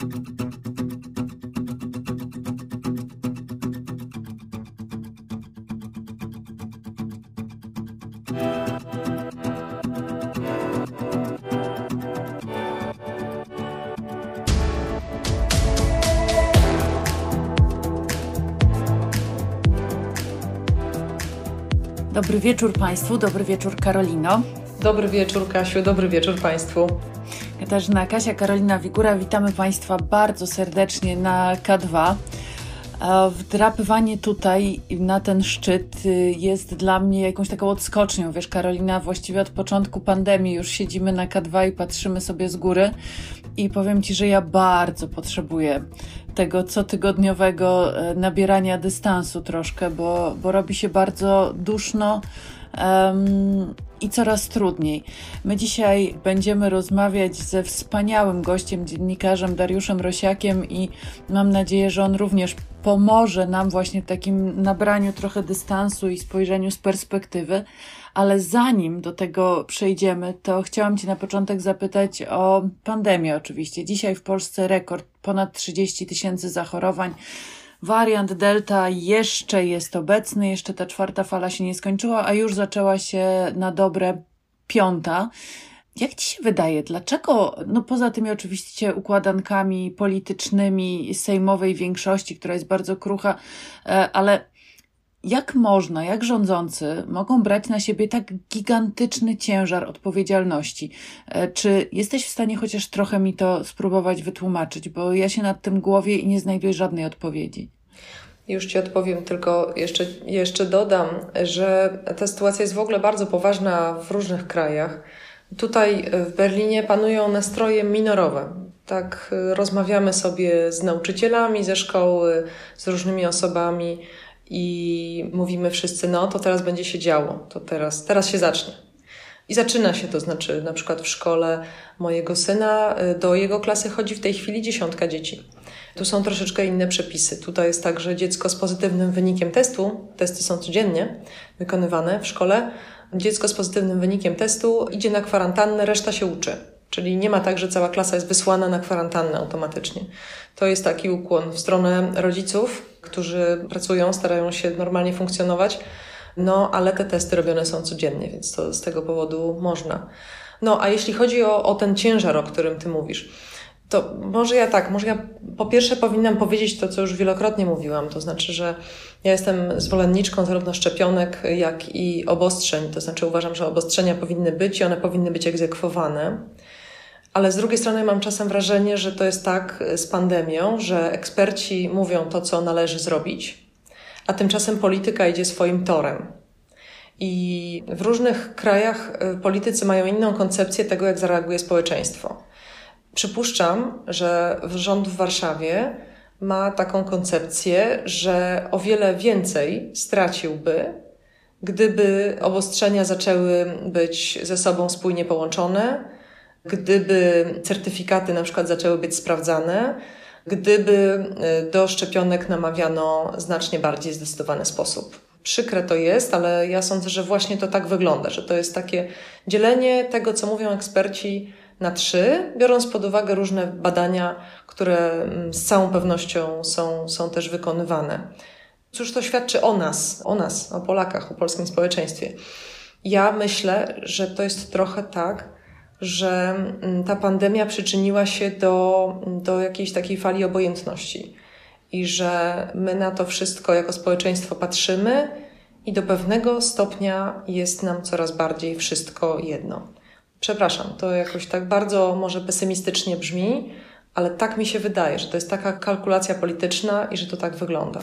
Dobry wieczór Państwu, dobry wieczór Karolino. Dobry wieczór Kasiu, dobry wieczór Państwu. Katarzyna Kasia, Karolina Wigura, witamy Państwa bardzo serdecznie na K2. Wdrapywanie tutaj na ten szczyt y, jest dla mnie jakąś taką odskocznią. Wiesz, Karolina, właściwie od początku pandemii już siedzimy na K2 i patrzymy sobie z góry. I powiem Ci, że ja bardzo potrzebuję tego cotygodniowego e, nabierania dystansu troszkę, bo, bo robi się bardzo duszno. I coraz trudniej. My dzisiaj będziemy rozmawiać ze wspaniałym gościem, dziennikarzem Dariuszem Rosiakiem i mam nadzieję, że on również pomoże nam właśnie w takim nabraniu trochę dystansu i spojrzeniu z perspektywy. Ale zanim do tego przejdziemy, to chciałam Cię na początek zapytać o pandemię oczywiście. Dzisiaj w Polsce rekord, ponad 30 tysięcy zachorowań. Wariant Delta jeszcze jest obecny, jeszcze ta czwarta fala się nie skończyła, a już zaczęła się na dobre piąta. Jak ci się wydaje, dlaczego, no poza tymi oczywiście układankami politycznymi sejmowej większości, która jest bardzo krucha, e, ale jak można, jak rządzący mogą brać na siebie tak gigantyczny ciężar odpowiedzialności? E, czy jesteś w stanie chociaż trochę mi to spróbować wytłumaczyć? Bo ja się nad tym głowie i nie znajduję żadnej odpowiedzi. Już Ci odpowiem, tylko jeszcze, jeszcze dodam, że ta sytuacja jest w ogóle bardzo poważna w różnych krajach. Tutaj w Berlinie panują nastroje minorowe. Tak, e, rozmawiamy sobie z nauczycielami ze szkoły, z różnymi osobami i mówimy wszyscy, no to teraz będzie się działo, to teraz, teraz się zacznie. I zaczyna się, to znaczy na przykład w szkole mojego syna, y, do jego klasy chodzi w tej chwili dziesiątka dzieci. Tu są troszeczkę inne przepisy. Tutaj jest tak, że dziecko z pozytywnym wynikiem testu, testy są codziennie wykonywane w szkole, dziecko z pozytywnym wynikiem testu idzie na kwarantannę, reszta się uczy. Czyli nie ma tak, że cała klasa jest wysłana na kwarantannę automatycznie. To jest taki ukłon w stronę rodziców, którzy pracują, starają się normalnie funkcjonować, no ale te testy robione są codziennie, więc to z tego powodu można. No a jeśli chodzi o, o ten ciężar, o którym Ty mówisz, to może ja tak, może ja po pierwsze powinnam powiedzieć to, co już wielokrotnie mówiłam, to znaczy, że ja jestem zwolenniczką zarówno szczepionek, jak i obostrzeń, to znaczy uważam, że obostrzenia powinny być i one powinny być egzekwowane. Ale z drugiej strony mam czasem wrażenie, że to jest tak z pandemią, że eksperci mówią to, co należy zrobić, a tymczasem polityka idzie swoim torem. I w różnych krajach y, politycy mają inną koncepcję tego, jak zareaguje społeczeństwo. Przypuszczam, że rząd w Warszawie ma taką koncepcję, że o wiele więcej straciłby, gdyby obostrzenia zaczęły być ze sobą spójnie połączone, gdyby certyfikaty na przykład zaczęły być sprawdzane, gdyby e, do szczepionek namawiano znacznie bardziej zdecydowany sposób. Przykre to jest, ale ja sądzę, że właśnie to tak wygląda, że to jest takie dzielenie tego, co mówią eksperci, na trzy, biorąc pod uwagę różne badania, które mm, z całą pewnością są, są też wykonywane. Cóż to świadczy o nas, o nas, o Polakach, o polskim społeczeństwie? Ja myślę, że to jest trochę tak, że mm, ta pandemia przyczyniła się do, do jakiejś takiej fali obojętności i że my na to wszystko jako społeczeństwo patrzymy i do pewnego stopnia jest nam coraz bardziej wszystko jedno. Przepraszam, to jakoś tak bardzo może pesymistycznie brzmi, ale tak mi się wydaje, że to jest taka kalkulacja polityczna i że to tak wygląda.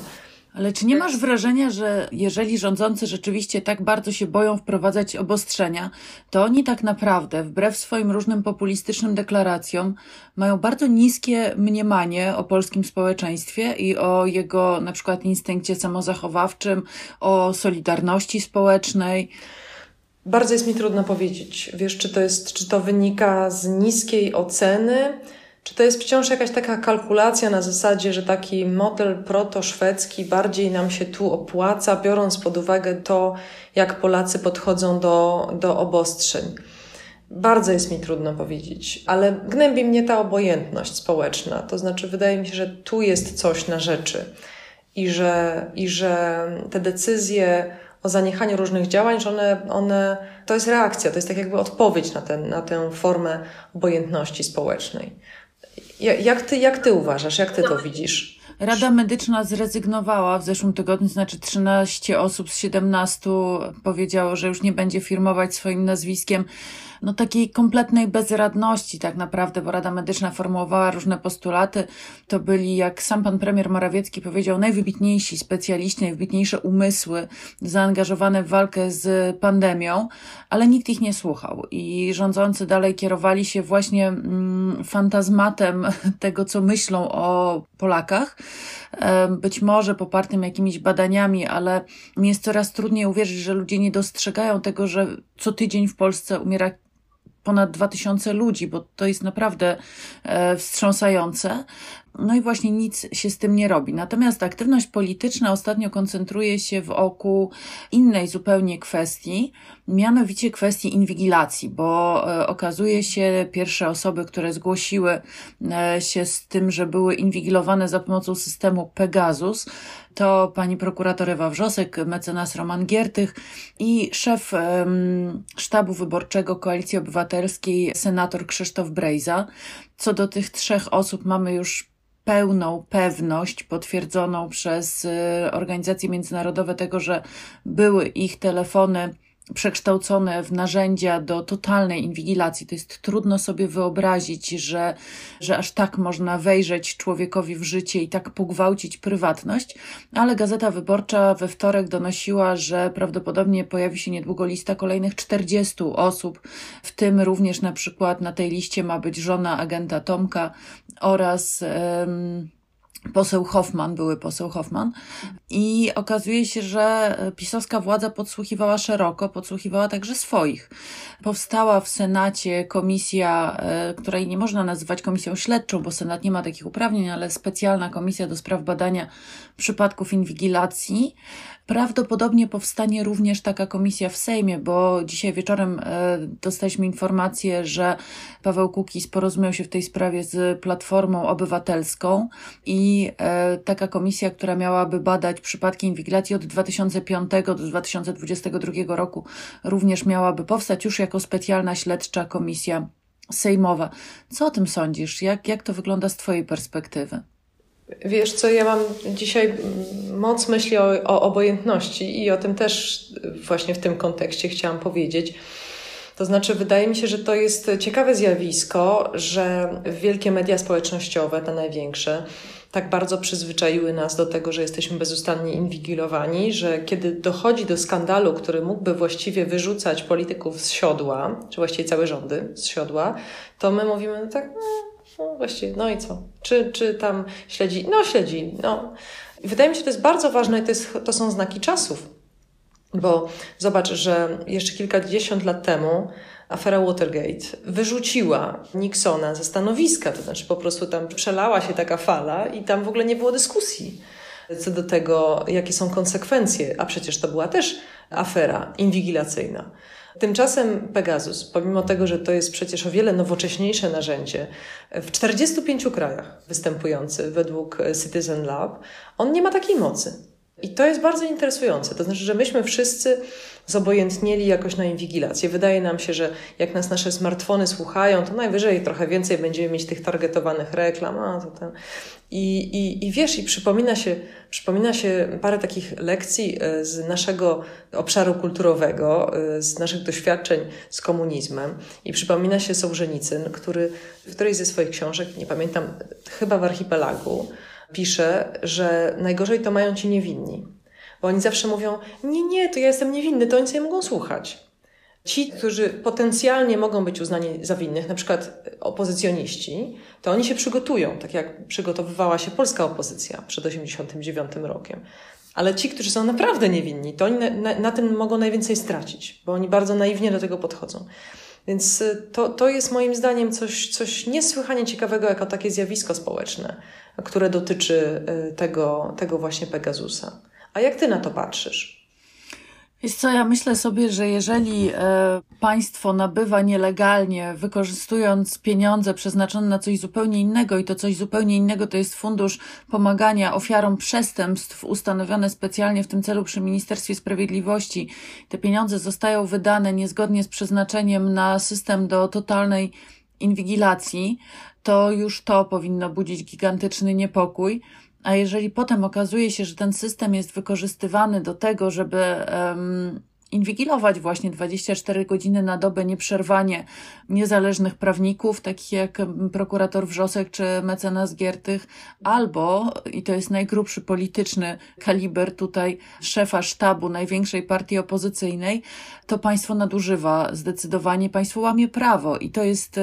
Ale czy nie masz wrażenia, że jeżeli rządzący rzeczywiście tak bardzo się boją wprowadzać obostrzenia, to oni tak naprawdę, wbrew swoim różnym populistycznym deklaracjom, mają bardzo niskie mniemanie o polskim społeczeństwie i o jego na przykład instynkcie samozachowawczym, o solidarności społecznej? Bardzo jest mi trudno powiedzieć. Wiesz, czy to jest, czy to wynika z niskiej oceny, czy to jest wciąż jakaś taka kalkulacja na zasadzie, że taki model proto-szwedzki bardziej nam się tu opłaca, biorąc pod uwagę to, jak Polacy podchodzą do, do obostrzeń? Bardzo jest mi trudno powiedzieć, ale gnębi mnie ta obojętność społeczna. To znaczy, wydaje mi się, że tu jest coś na rzeczy i że, i że te decyzje o zaniechaniu różnych działań, że one, one to jest reakcja, to jest tak jakby odpowiedź na, ten, na tę formę obojętności społecznej. Jak ty, jak ty uważasz, jak ty to widzisz? Rada Medyczna zrezygnowała w zeszłym tygodniu, znaczy 13 osób z 17 powiedziało, że już nie będzie firmować swoim nazwiskiem no, takiej kompletnej bezradności tak naprawdę, bo Rada Medyczna formułowała różne postulaty. To byli, jak sam pan premier Morawiecki powiedział, najwybitniejsi specjaliści, najwybitniejsze umysły zaangażowane w walkę z pandemią, ale nikt ich nie słuchał i rządzący dalej kierowali się właśnie mm, fantazmatem tego, co myślą o Polakach, być może popartym jakimiś badaniami, ale mi jest coraz trudniej uwierzyć, że ludzie nie dostrzegają tego, że co tydzień w Polsce umiera ponad 2000 ludzi, bo to jest naprawdę e, wstrząsające. No i właśnie nic się z tym nie robi. Natomiast aktywność polityczna ostatnio koncentruje się wokół innej zupełnie kwestii, mianowicie kwestii inwigilacji, bo e, okazuje się, pierwsze osoby, które zgłosiły e, się z tym, że były inwigilowane za pomocą systemu Pegasus, to pani prokurator Ewa Wrzosek, mecenas Roman Giertych i szef sztabu wyborczego Koalicji Obywatelskiej, senator Krzysztof Brejza. Co do tych trzech osób mamy już pełną pewność potwierdzoną przez y, organizacje międzynarodowe tego, że były ich telefony przekształcone w narzędzia do totalnej inwigilacji. To jest trudno sobie wyobrazić, że, że aż tak można wejrzeć człowiekowi w życie i tak pogwałcić prywatność, ale Gazeta Wyborcza we wtorek donosiła, że prawdopodobnie pojawi się niedługo lista kolejnych 40 osób, w tym również na przykład na tej liście ma być żona agenta Tomka oraz um, poseł Hoffman, były poseł Hoffman. I okazuje się, że pisowska władza podsłuchiwała szeroko, podsłuchiwała także swoich. Powstała w Senacie komisja, e, której nie można nazywać komisją śledczą, bo Senat nie ma takich uprawnień, ale specjalna komisja do spraw badania przypadków inwigilacji. Prawdopodobnie powstanie również taka komisja w Sejmie, bo dzisiaj wieczorem e, dostaliśmy informację, że Paweł Kukiz porozumiał się w tej sprawie z Platformą Obywatelską i e, taka komisja, która miałaby badać przypadki inwigilacji od 2005 do 2022 roku, również miałaby powstać już jako specjalna śledcza komisja sejmowa. Co o tym sądzisz? Jak, jak to wygląda z Twojej perspektywy? Wiesz co, ja mam dzisiaj moc myśli o, o obojętności i o tym też właśnie w tym kontekście chciałam powiedzieć. To znaczy, wydaje mi się, że to jest ciekawe zjawisko, że wielkie media społecznościowe, te największe, tak bardzo przyzwyczaiły nas do tego, że jesteśmy bezustannie inwigilowani, że kiedy dochodzi do skandalu, który mógłby właściwie wyrzucać polityków z siodła, czy właściwie całe rządy z siodła, to my mówimy no tak, no, no właściwie, no i co? Czy, czy tam śledzi? No śledzi, no. Wydaje mi się, to jest bardzo ważne i to, jest, to są znaki czasów. Bo zobacz, że jeszcze kilkadziesiąt lat temu afera Watergate wyrzuciła Nixona ze stanowiska, to znaczy po prostu tam przelała się taka fala i tam w ogóle nie było dyskusji co do tego, jakie są konsekwencje, a przecież to była też afera inwigilacyjna. Tymczasem Pegasus, pomimo tego, że to jest przecież o wiele nowocześniejsze narzędzie, w 45 krajach występujący według Citizen Lab, on nie ma takiej mocy. I to jest bardzo interesujące. To znaczy, że myśmy wszyscy zobojętnieli jakoś na inwigilację. Wydaje nam się, że jak nas nasze smartfony słuchają, to najwyżej trochę więcej będziemy mieć tych targetowanych reklam. A, to ten. I, i, I wiesz, i przypomina się, przypomina się parę takich lekcji e, z naszego obszaru kulturowego, e, z naszych doświadczeń z komunizmem. I przypomina się Sołżenicyn, który w którejś ze swoich książek, nie pamiętam, chyba w archipelagu, pisze, że najgorzej to mają ci niewinni. Bo oni zawsze mówią: Nie, nie, to ja jestem niewinny, to oni sobie mogą słuchać. Ci, którzy potencjalnie mogą być uznani za winnych, na przykład opozycjoniści, to oni się przygotują, tak jak przygotowywała się polska opozycja przed 1989 rokiem. Ale ci, którzy są naprawdę niewinni, to oni na, na, na tym mogą najwięcej stracić, bo oni bardzo naiwnie do tego podchodzą. Więc y, to, to jest moim zdaniem coś, coś niesłychanie ciekawego jako takie zjawisko społeczne, które dotyczy y, tego, tego właśnie Pegasusa. A jak ty na to patrzysz? Wiesz co, ja myślę sobie, że jeżeli e, państwo nabywa nielegalnie, wykorzystując pieniądze przeznaczone na coś zupełnie innego i to coś zupełnie innego to jest fundusz pomagania ofiarom przestępstw ustanowione specjalnie w tym celu przy Ministerstwie Sprawiedliwości, te pieniądze zostają wydane niezgodnie z przeznaczeniem na system do totalnej inwigilacji, to już to powinno budzić gigantyczny niepokój. A jeżeli potem okazuje się, że ten system jest wykorzystywany do tego, żeby inwigilować właśnie 24 godziny na dobę nieprzerwanie niezależnych prawników, takich jak prokurator Wrzosek czy mecenas Giertych, albo, i to jest najgrubszy polityczny kaliber tutaj, szefa sztabu największej partii opozycyjnej, to państwo nadużywa zdecydowanie, państwo łamie prawo i to jest,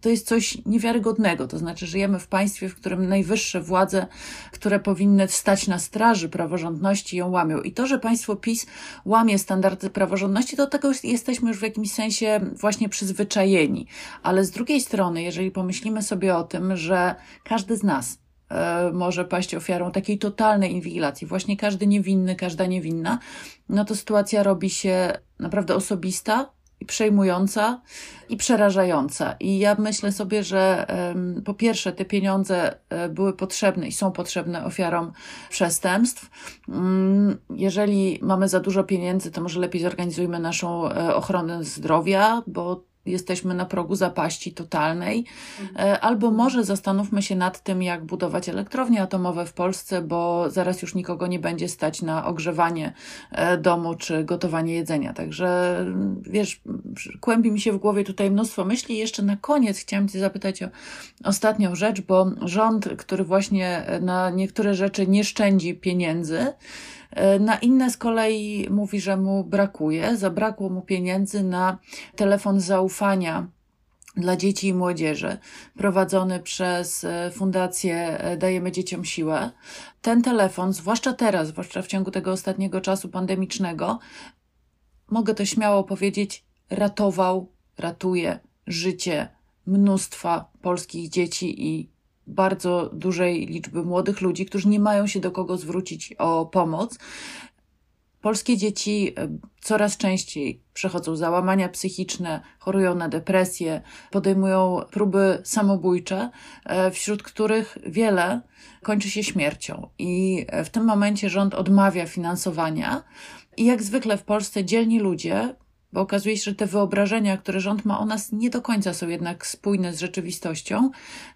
to jest coś niewiarygodnego. To znaczy, żyjemy w państwie, w którym najwyższe władze, które powinny stać na straży praworządności, ją łamią. I to, że państwo PiS łamie standardy praworządności, do tego jesteśmy już w jakimś sensie właśnie przyzwyczajeni. Ale z drugiej strony, jeżeli pomyślimy sobie o tym, że każdy z nas, e, może paść ofiarą takiej totalnej inwigilacji. Właśnie każdy niewinny, każda niewinna, no to sytuacja robi się naprawdę osobista, przejmująca i przerażająca. I ja myślę sobie, że po pierwsze te pieniądze e, były potrzebne i są potrzebne ofiarom przestępstw. Um, jeżeli mamy za dużo pieniędzy, to może lepiej zorganizujmy naszą e, ochronę zdrowia, bo jesteśmy na progu zapaści totalnej, mhm. e, albo może zastanówmy się nad tym, jak budować elektrownie atomowe w Polsce, bo zaraz już nikogo nie będzie stać na ogrzewanie e, domu czy gotowanie jedzenia. Także wiesz, kłębi mi się w głowie tutaj mnóstwo myśli. Jeszcze na koniec chciałam Cię zapytać o ostatnią rzecz, bo rząd, który właśnie na niektóre rzeczy nie szczędzi pieniędzy, na inne z kolei mówi, że mu brakuje, zabrakło mu pieniędzy na telefon zaufania dla dzieci i młodzieży, prowadzony przez e, Fundację e, Dajemy Dzieciom Siłę. Ten telefon, zwłaszcza teraz, zwłaszcza w ciągu tego ostatniego czasu pandemicznego, mogę to śmiało powiedzieć, ratował, ratuje życie mnóstwa polskich dzieci i bardzo dużej liczby młodych ludzi, którzy nie mają się do kogo zwrócić o pomoc. Polskie dzieci e, coraz częściej przechodzą załamania psychiczne, chorują na depresję, podejmują próby samobójcze, e, wśród których wiele kończy się śmiercią. I e, w tym momencie rząd odmawia finansowania. I jak zwykle w Polsce dzielni ludzie bo okazuje się, że te wyobrażenia, które rząd ma o nas, nie do końca są jednak spójne z rzeczywistością.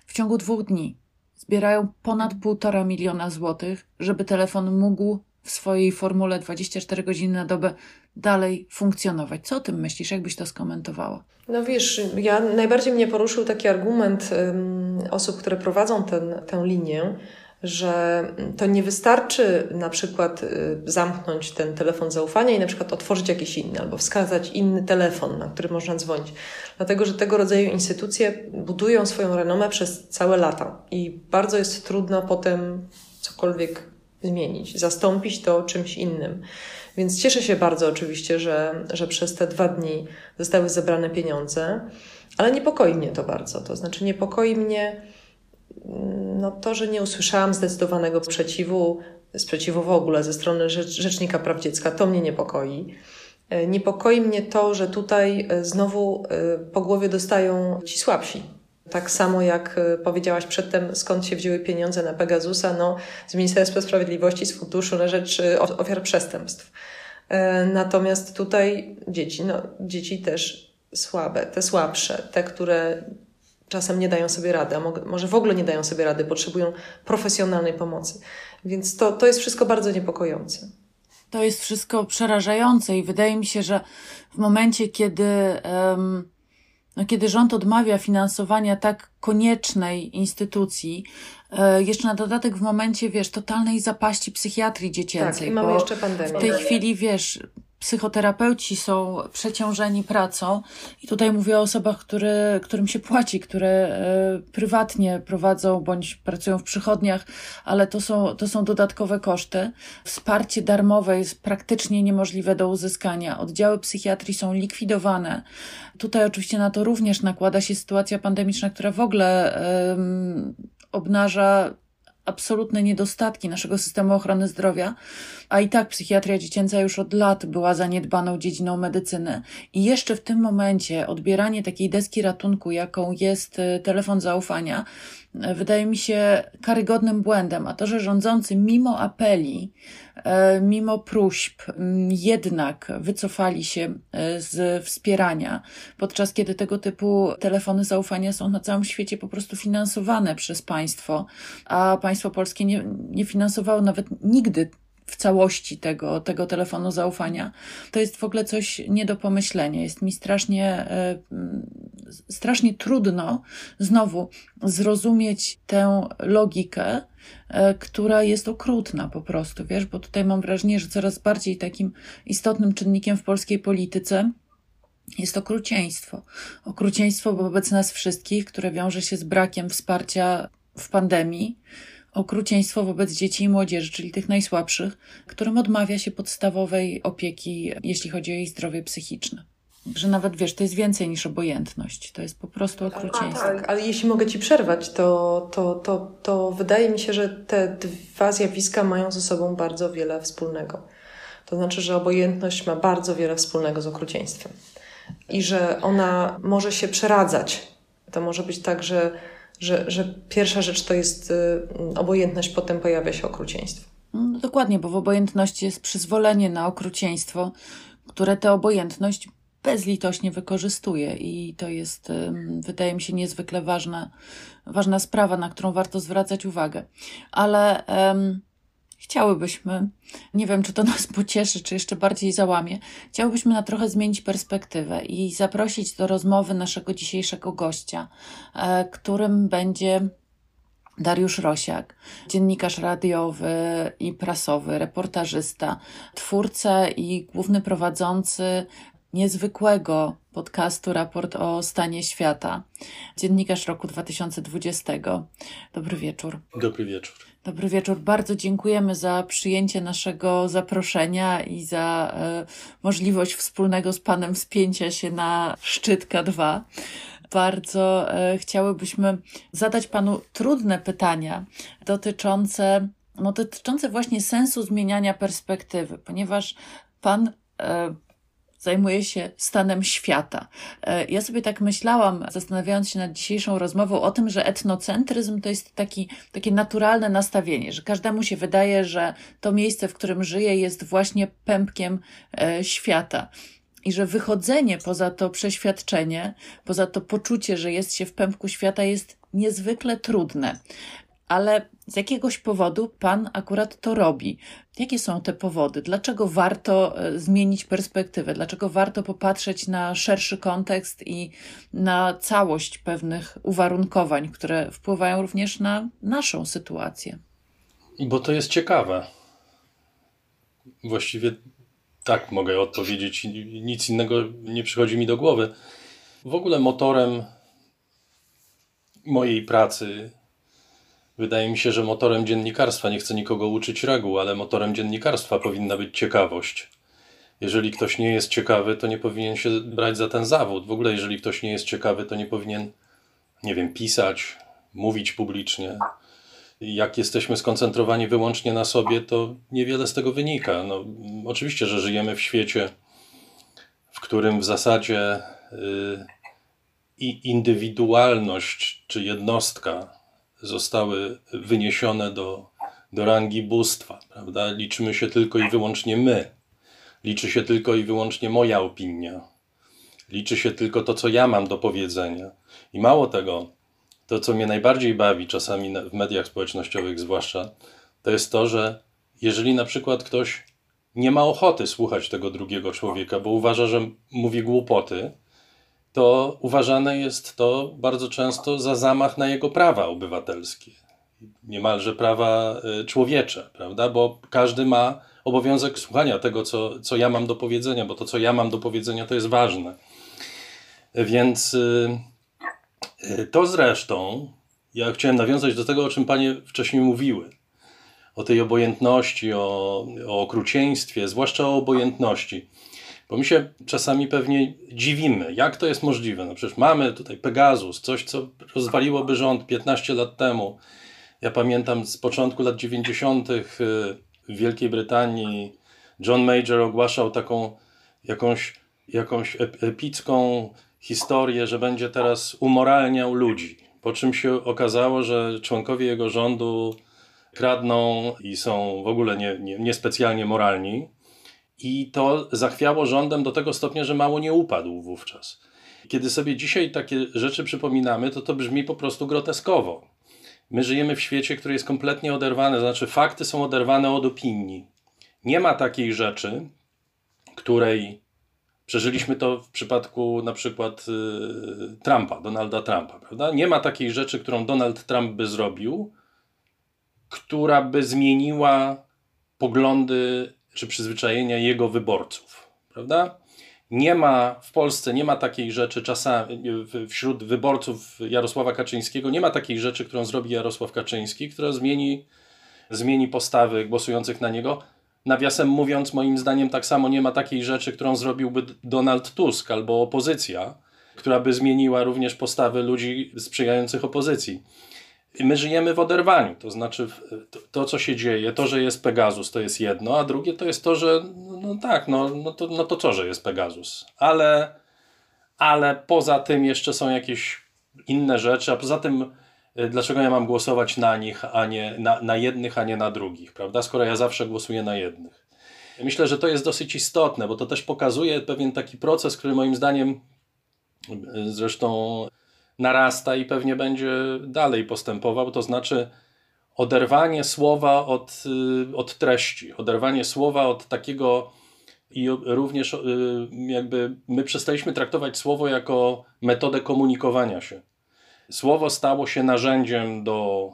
W ciągu dwóch dni zbierają ponad półtora miliona złotych, żeby telefon mógł w swojej formule 24 godziny na dobę dalej funkcjonować. Co o tym myślisz? Jakbyś to skomentowała? No wiesz, ja najbardziej mnie poruszył taki argument um, osób, które prowadzą ten, tę linię, że to nie wystarczy na przykład y, zamknąć ten telefon zaufania i na przykład otworzyć jakiś inny albo wskazać inny telefon, na który można dzwonić. Dlatego, że tego rodzaju instytucje budują swoją renomę przez całe lata i bardzo jest trudno potem cokolwiek zmienić, zastąpić to czymś innym. Więc cieszę się bardzo oczywiście, że, że przez te dwa dni zostały zebrane pieniądze, ale niepokoi mnie to bardzo. To znaczy, niepokoi mnie no to, że nie usłyszałam zdecydowanego sprzeciwu, sprzeciwu w ogóle ze strony Rzecznika Praw Dziecka, to mnie niepokoi. E, niepokoi mnie to, że tutaj e, znowu e, po głowie dostają ci słabsi. Tak samo jak powiedziałaś przedtem, skąd się wzięły pieniądze na Pegasusa, no z Ministerstwa Sprawiedliwości, z Funduszu na rzecz ofiar przestępstw. Natomiast tutaj dzieci, no dzieci też słabe, te słabsze, te, które czasem nie dają sobie rady, a może w ogóle nie dają sobie rady, potrzebują profesjonalnej pomocy. Więc to, to jest wszystko bardzo niepokojące. To jest wszystko przerażające i wydaje mi się, że w momencie, kiedy, no, kiedy rząd odmawia finansowania tak koniecznej instytucji, e, jeszcze na dodatek w momencie, wiesz, totalnej zapaści psychiatrii dziecięcej. Tak, i mamy jeszcze pandemię. W tej chwili, wiesz, psychoterapeuci są przeciążeni pracą i tutaj mówię o osobach, które, którym się płaci, które e, prywatnie prowadzą bądź pracują w przychodniach, ale to są, to są dodatkowe koszty. Wsparcie darmowe jest praktycznie niemożliwe do uzyskania. Oddziały psychiatrii są likwidowane. Tutaj oczywiście na to również nakłada się sytuacja pandemiczna, która w ogóle um, obnaża absolutne niedostatki naszego systemu ochrony zdrowia, a i tak psychiatria dziecięca już od lat była zaniedbaną dziedziną medycyny. I jeszcze w tym momencie odbieranie takiej deski ratunku, jaką jest y, telefon zaufania, wydaje mi się karygodnym błędem, a to, że rządzący mimo apeli, y, mimo próśb, jednak wycofali się z wspierania, podczas kiedy tego typu telefony zaufania są na całym świecie po prostu finansowane przez państwo, a państwo polskie nie, nie finansowało nawet nigdy w całości tego, tego telefonu zaufania, to jest w ogóle coś nie do pomyślenia. Jest mi strasznie, e, strasznie trudno znowu zrozumieć tę logikę, e, która jest okrutna po prostu, wiesz, bo tutaj mam wrażenie, że coraz bardziej takim istotnym czynnikiem w polskiej polityce jest okrucieństwo. Okrucieństwo wobec nas wszystkich, które wiąże się z brakiem wsparcia w pandemii, okrucieństwo wobec dzieci i młodzieży, czyli tych najsłabszych, którym odmawia się podstawowej opieki, jeśli chodzi o ich zdrowie psychiczne. Że nawet wiesz, to jest więcej niż obojętność, to jest po prostu okrucieństwo. Tak, ale jeśli mogę ci przerwać, to, to, to, to wydaje mi się, że te dwa zjawiska mają ze sobą bardzo wiele wspólnego. To znaczy, że obojętność ma bardzo wiele wspólnego z okrucieństwem i że ona może się przeradzać. To może być tak, że że, że pierwsza rzecz to jest y, obojętność, potem pojawia się okrucieństwo. No, dokładnie, bo w obojętności jest przyzwolenie na okrucieństwo, które tę obojętność bezlitośnie wykorzystuje i to jest, wydaje mi się, niezwykle ważna, ważna sprawa, na którą warto zwracać uwagę. Ale um, chciałybyśmy, nie wiem czy to nas pocieszy, czy jeszcze bardziej załamie, chciałybyśmy na trochę zmienić perspektywę i zaprosić do rozmowy naszego dzisiejszego gościa, e, którym będzie Dariusz Rosiak, dziennikarz radiowy i prasowy, reportażysta, twórca i główny prowadzący niezwykłego podcastu Raport o stanie świata, dziennikarz roku 2020. Dobry wieczór. Dobry wieczór. Dobry wieczór. Bardzo dziękujemy za przyjęcie naszego zaproszenia i za e, możliwość wspólnego z Panem spięcia się na szczyt K2. Bardzo e, chciałybyśmy zadać Panu trudne pytania dotyczące, no, dotyczące właśnie sensu zmieniania perspektywy, ponieważ Pan e, zajmuje się stanem świata. E, ja sobie tak myślałam, zastanawiając się nad dzisiejszą rozmową o tym, że etnocentryzm to jest taki, takie naturalne nastawienie, że każdemu się wydaje, że to miejsce, w którym żyje, jest właśnie pępkiem e, świata. I że wychodzenie poza to przeświadczenie, poza to poczucie, że jest się w pępku świata, jest niezwykle trudne ale z jakiegoś powodu Pan akurat to robi. Jakie są te powody? Dlaczego warto e, zmienić perspektywę? Dlaczego warto popatrzeć na szerszy kontekst i na całość pewnych uwarunkowań, które wpływają również na naszą sytuację? Bo to jest ciekawe. Właściwie tak mogę odpowiedzieć. Nic innego nie przychodzi mi do głowy. W ogóle motorem mojej pracy Wydaje mi się, że motorem dziennikarstwa, nie chcę nikogo uczyć reguł, ale motorem dziennikarstwa powinna być ciekawość. Jeżeli ktoś nie jest ciekawy, to nie powinien się brać za ten zawód. W ogóle, jeżeli ktoś nie jest ciekawy, to nie powinien, nie wiem, pisać, mówić publicznie. Jak jesteśmy skoncentrowani wyłącznie na sobie, to niewiele z tego wynika. No, oczywiście, że żyjemy w świecie, w którym w zasadzie yy, indywidualność czy jednostka zostały wyniesione do, do rangi bóstwa, prawda? Liczymy się tylko i wyłącznie my. Liczy się tylko i wyłącznie moja opinia. Liczy się tylko to, co ja mam do powiedzenia. I mało tego, to, co mnie najbardziej bawi, czasami w mediach społecznościowych zwłaszcza, to jest to, że jeżeli na przykład ktoś nie ma ochoty słuchać tego drugiego człowieka, bo uważa, że mówi głupoty, to uważane jest to bardzo często za zamach na jego prawa obywatelskie, niemalże prawa e, człowiecze, prawda? Bo każdy ma obowiązek słuchania tego, co, co ja mam do powiedzenia, bo to, co ja mam do powiedzenia, to jest ważne. Więc e, e, to zresztą, ja chciałem nawiązać do tego, o czym panie wcześniej mówiły. O tej obojętności, o, o okrucieństwie, zwłaszcza o obojętności. Bo my się czasami pewnie dziwimy, jak to jest możliwe. No przecież mamy tutaj Pegasus, coś, co rozwaliłoby rząd 15 lat temu. Ja pamiętam z początku lat 90. w Wielkiej Brytanii John Major ogłaszał taką jakąś, jakąś epicką historię, że będzie teraz umoralniał ludzi. Po czym się okazało, że członkowie jego rządu kradną i są w ogóle niespecjalnie nie, nie moralni. I to zachwiało rządem do tego stopnia, że mało nie upadł wówczas. Kiedy sobie dzisiaj takie rzeczy przypominamy, to to brzmi po prostu groteskowo. My żyjemy w świecie, który jest kompletnie oderwany, to znaczy fakty są oderwane od opinii. Nie ma takiej rzeczy, której przeżyliśmy to w przypadku na przykład y, Trumpa, Donalda Trumpa, prawda? Nie ma takiej rzeczy, którą Donald Trump by zrobił, która by zmieniła poglądy czy przyzwyczajenia jego wyborców, prawda? Nie ma w Polsce, nie ma takiej rzeczy czasami wśród wyborców Jarosława Kaczyńskiego, nie ma takiej rzeczy, którą zrobi Jarosław Kaczyński, która zmieni, zmieni postawy głosujących na niego. Nawiasem mówiąc, moim zdaniem tak samo nie ma takiej rzeczy, którą zrobiłby Donald Tusk albo opozycja, która by zmieniła również postawy ludzi sprzyjających opozycji. My żyjemy w oderwaniu, to znaczy to, to, co się dzieje, to, że jest Pegasus, to jest jedno, a drugie to jest to, że no tak, no, no, to, no to co, że jest Pegasus, ale, ale poza tym jeszcze są jakieś inne rzeczy, a poza tym y, dlaczego ja mam głosować na nich, a nie na, na jednych, a nie na drugich, prawda, skoro ja zawsze głosuję na jednych. Myślę, że to jest dosyć istotne, bo to też pokazuje pewien taki proces, który moim zdaniem y, zresztą narasta i pewnie będzie dalej postępował, to znaczy oderwanie słowa od, y, od treści, oderwanie słowa od takiego i również y, jakby my przestaliśmy traktować słowo jako metodę komunikowania się. Słowo stało się narzędziem do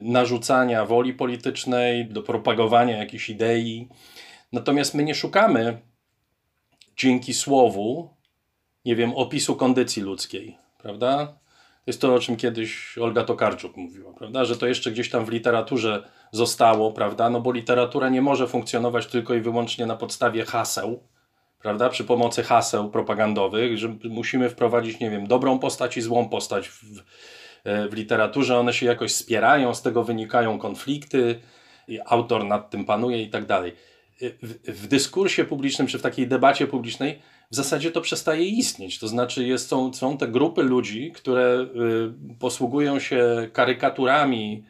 narzucania woli politycznej, do propagowania jakiejś idei. Natomiast my nie szukamy dzięki słowu, nie wiem, opisu kondycji ludzkiej, prawda? Jest to, o czym kiedyś Olga Tokarczuk mówiła, prawda? Że to jeszcze gdzieś tam w literaturze zostało, prawda? No bo literatura nie może funkcjonować tylko i wyłącznie na podstawie haseł, prawda? Przy pomocy haseł propagandowych, że musimy wprowadzić, nie wiem, dobrą postać i złą postać w, w literaturze. One się jakoś spierają, z tego wynikają konflikty, autor nad tym panuje i tak dalej. W, w dyskursie publicznym, czy w takiej debacie publicznej w zasadzie to przestaje istnieć. To znaczy jest, są, są te grupy ludzi, które y, posługują się karykaturami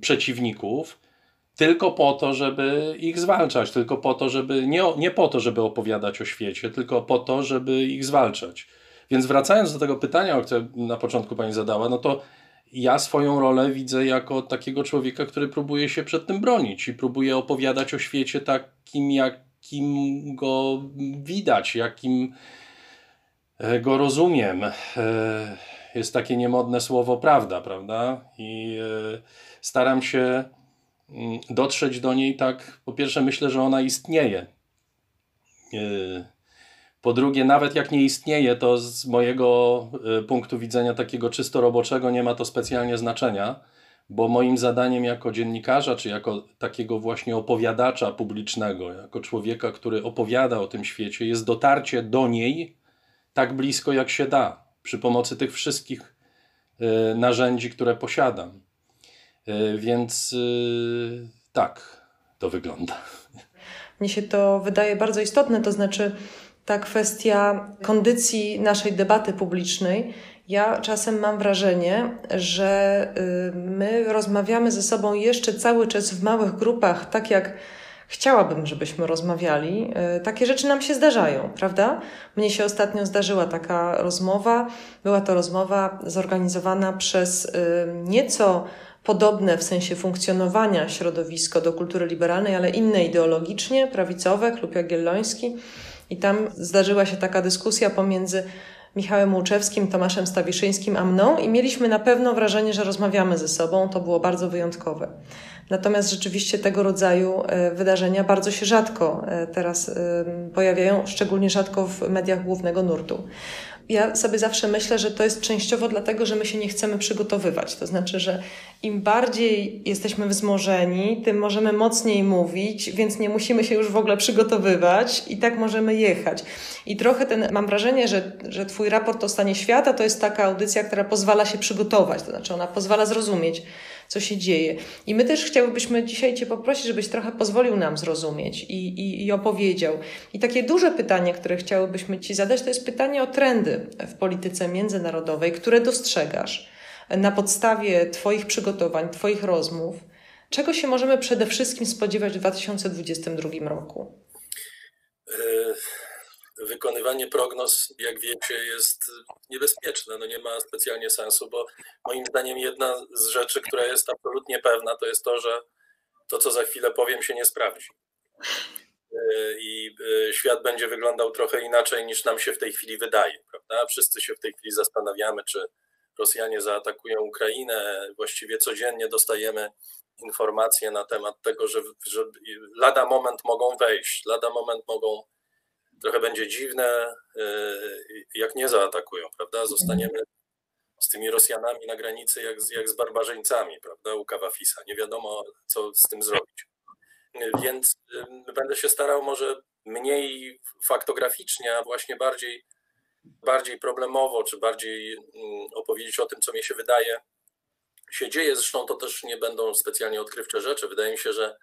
przeciwników tylko po to, żeby ich zwalczać, tylko po to, żeby nie, nie po to, żeby opowiadać o świecie, tylko po to, żeby ich zwalczać. Więc wracając do tego pytania, które na początku pani zadała, no to ja swoją rolę widzę jako takiego człowieka, który próbuje się przed tym bronić i próbuje opowiadać o świecie takim, jak jakim go widać, jakim e, go rozumiem. E, jest takie niemodne słowo prawda, prawda? I e, staram się mm, dotrzeć do niej tak, po pierwsze myślę, że ona istnieje. Po drugie, nawet jak nie istnieje, to z mojego punktu widzenia takiego czysto roboczego nie ma to specjalnie znaczenia bo moim zadaniem jako dziennikarza, czy jako takiego właśnie opowiadacza publicznego, jako człowieka, który opowiada o tym świecie, jest dotarcie do niej tak blisko jak się da, przy pomocy tych wszystkich y, narzędzi, które posiadam. Y, więc y, tak to wygląda. Mnie się to wydaje bardzo istotne, to znaczy ta kwestia kondycji naszej debaty publicznej ja czasem mam wrażenie, że y, my rozmawiamy ze sobą jeszcze cały czas w małych grupach, tak jak chciałabym, żebyśmy rozmawiali. Y, takie rzeczy nam się zdarzają, prawda? Mnie się ostatnio zdarzyła taka rozmowa. Była to rozmowa zorganizowana przez y, nieco podobne w sensie funkcjonowania środowisko do kultury liberalnej, ale inne ideologicznie, prawicowe, Klub Jagielloński. I tam zdarzyła się taka dyskusja pomiędzy Michałem Łuczewskim, Tomaszem Stawiszyńskim, a mną i mieliśmy na pewno wrażenie, że rozmawiamy ze sobą. To było bardzo wyjątkowe. Natomiast rzeczywiście tego rodzaju e, wydarzenia bardzo się rzadko e, teraz pojawiają, szczególnie rzadko w mediach głównego nurtu ja sobie zawsze myślę, że to jest częściowo dlatego, że my się nie chcemy przygotowywać. To znaczy, że im bardziej jesteśmy wzmożeni, tym możemy mocniej mówić, więc nie musimy się już w ogóle przygotowywać i tak możemy jechać. I trochę ten, mam wrażenie, że, że Twój raport o stanie świata to jest taka audycja, która pozwala się przygotować, to znaczy ona pozwala zrozumieć co się dzieje. I my też chciałybyśmy dzisiaj Cię poprosić, żebyś trochę pozwolił nam zrozumieć i, i, i opowiedział. I takie duże pytanie, które chciałybyśmy Ci zadać, to jest pytanie o trendy w polityce międzynarodowej, które dostrzegasz na podstawie Twoich przygotowań, Twoich rozmów. Czego się możemy przede wszystkim spodziewać w 2022 roku? Wykonywanie prognoz, jak wiecie, jest niebezpieczne. No nie ma specjalnie sensu, bo moim zdaniem jedna z rzeczy, która jest absolutnie pewna, to jest to, że to, co za chwilę powiem, się nie sprawdzi. E, I e, świat będzie wyglądał trochę inaczej niż nam się w tej chwili wydaje, prawda? Wszyscy się w tej chwili zastanawiamy, czy Rosjanie zaatakują Ukrainę. Właściwie codziennie dostajemy informacje na temat tego, że, że lada moment mogą wejść, lada moment mogą trochę będzie dziwne, y, jak nie zaatakują, prawda? Zostaniemy z tymi Rosjanami na granicy jak, jak z barbarzyńcami, prawda? U Kawafisa. Nie wiadomo, co z tym zrobić. Więc y, będę się starał może mniej faktograficznie, a właśnie bardziej, bardziej problemowo, czy bardziej mm, opowiedzieć o tym, co mi się wydaje się dzieje. Zresztą to też nie będą specjalnie odkrywcze rzeczy. Wydaje mi się, że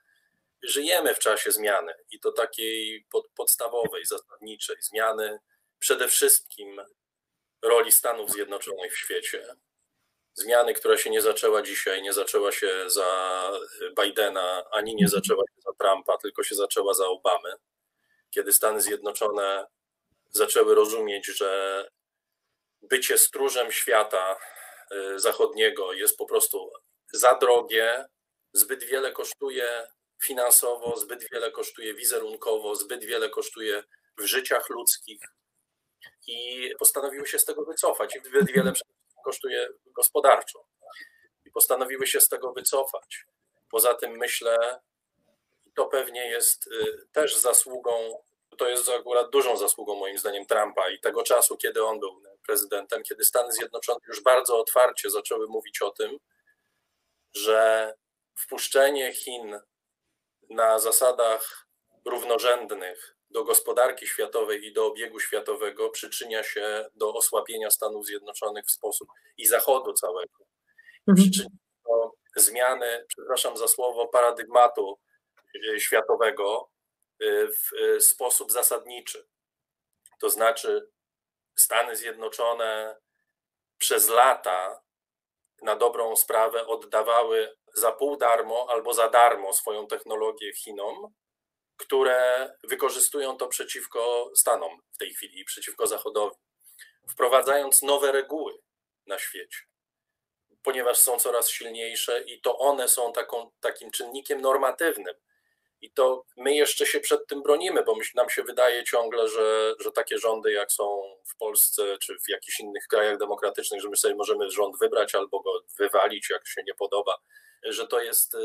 żyjemy w czasie zmiany i to takiej pod, podstawowej, zasadniczej zmiany przede wszystkim roli Stanów Zjednoczonych w świecie. Zmiany, która się nie zaczęła dzisiaj, nie zaczęła się za Bidena, ani nie zaczęła się za Trumpa, tylko się zaczęła za Obamy, kiedy Stany Zjednoczone zaczęły rozumieć, że bycie stróżem świata y, zachodniego jest po prostu za drogie, zbyt wiele kosztuje finansowo, zbyt wiele kosztuje wizerunkowo, zbyt wiele kosztuje w życiach ludzkich. I postanowiły się z tego wycofać. I zbyt wiele kosztuje gospodarczo. I postanowiły się z tego wycofać. Poza tym myślę, to pewnie jest y, też zasługą, to jest akurat dużą zasługą moim zdaniem Trumpa i tego czasu, kiedy on był prezydentem, kiedy Stany Zjednoczone już bardzo otwarcie zaczęły mówić o tym, że wpuszczenie Chin na zasadach równorzędnych do gospodarki światowej i do obiegu światowego przyczynia się do osłabienia Stanów Zjednoczonych w sposób i Zachodu całego. Mhm. Przyczynia się do zmiany, przepraszam za słowo, paradygmatu e, światowego e, w e, sposób zasadniczy. To znaczy, Stany Zjednoczone przez lata na dobrą sprawę oddawały za pół darmo albo za darmo swoją technologię Chinom, które wykorzystują to przeciwko Stanom w tej chwili przeciwko Zachodowi, wprowadzając nowe reguły na świecie, ponieważ są coraz silniejsze i to one są taką, takim czynnikiem normatywnym. I to my jeszcze się przed tym bronimy, bo nam się wydaje ciągle, że, że takie rządy, jak są w Polsce czy w jakichś innych krajach demokratycznych, że my sobie możemy rząd wybrać albo go wywalić, jak się nie podoba że to jest y,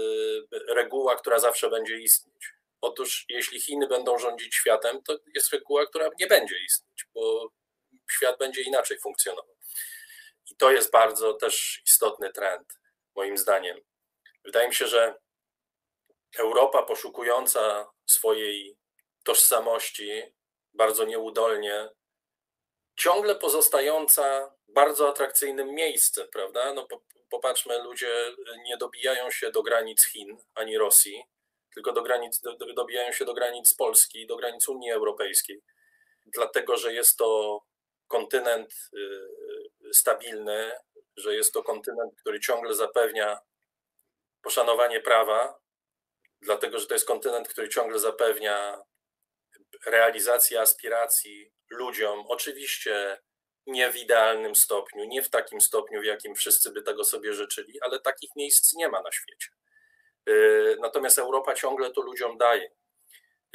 reguła, która zawsze będzie istnieć. Otóż jeśli Chiny będą rządzić światem, to jest reguła, która nie będzie istnieć, bo świat będzie inaczej funkcjonował. I to jest bardzo też istotny trend, moim zdaniem. Wydaje mi się, że Europa poszukująca swojej tożsamości bardzo nieudolnie, ciągle pozostająca bardzo atrakcyjnym miejscem, prawda? No, popatrzmy, ludzie nie dobijają się do granic Chin ani Rosji, tylko do granic, do, dobijają się do granic Polski, do granic Unii Europejskiej, dlatego że jest to kontynent y, stabilny, że jest to kontynent, który ciągle zapewnia poszanowanie prawa, dlatego że to jest kontynent, który ciągle zapewnia realizację aspiracji ludziom, oczywiście nie w idealnym stopniu, nie w takim stopniu, w jakim wszyscy by tego sobie życzyli, ale takich miejsc nie ma na świecie. Y, natomiast Europa ciągle to ludziom daje.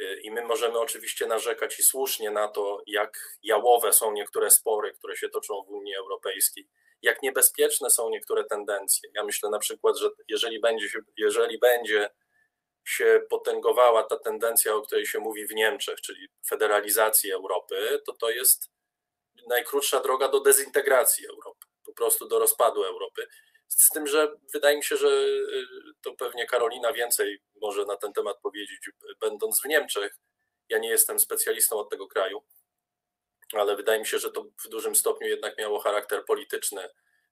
Y, I my możemy oczywiście narzekać i słusznie na to, jak jałowe są niektóre spory, które się toczą w Unii Europejskiej, jak niebezpieczne są niektóre tendencje. Ja myślę na przykład, że jeżeli będzie, jeżeli będzie się potęgowała ta tendencja, o której się mówi w Niemczech, czyli federalizacji Europy, to to jest najkrótsza droga do dezintegracji Europy, po prostu do rozpadu Europy. Z tym, że wydaje mi się, że y, to pewnie Karolina więcej może na ten temat powiedzieć, będąc w Niemczech. Ja nie jestem specjalistą od tego kraju, ale wydaje mi się, że to w dużym stopniu jednak miało charakter polityczny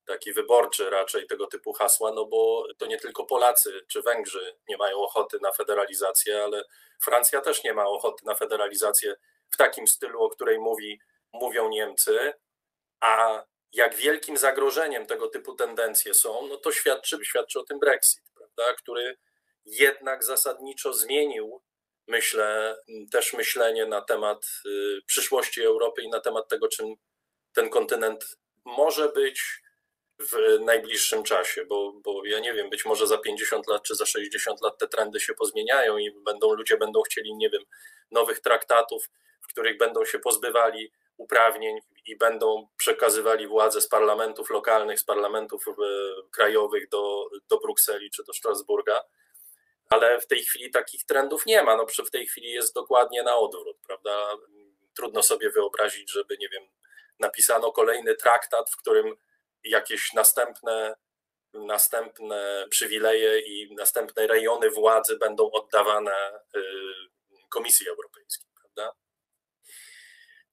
taki wyborczy raczej tego typu hasła, no bo to nie tylko Polacy czy Węgrzy nie mają ochoty na federalizację, ale Francja też nie ma ochoty na federalizację w takim stylu, o której mówi, mówią Niemcy, a jak wielkim zagrożeniem tego typu tendencje są, no to świadczy, świadczy o tym Brexit, prawda, który jednak zasadniczo zmienił, myślę, też myślenie na temat y, przyszłości Europy i na temat tego, czym ten kontynent może być w najbliższym czasie, bo, bo ja nie wiem, być może za 50 lat czy za 60 lat te trendy się pozmieniają i będą ludzie będą chcieli, nie wiem, nowych traktatów, w których będą się pozbywali uprawnień i będą przekazywali władzę z parlamentów lokalnych, z parlamentów e, krajowych do, do Brukseli czy do Strasburga. Ale w tej chwili takich trendów nie ma. No, w tej chwili jest dokładnie na odwrót, prawda? Trudno sobie wyobrazić, żeby, nie wiem, napisano kolejny traktat, w którym jakieś następne, następne przywileje i następne rejony władzy będą oddawane y, Komisji Europejskiej, prawda?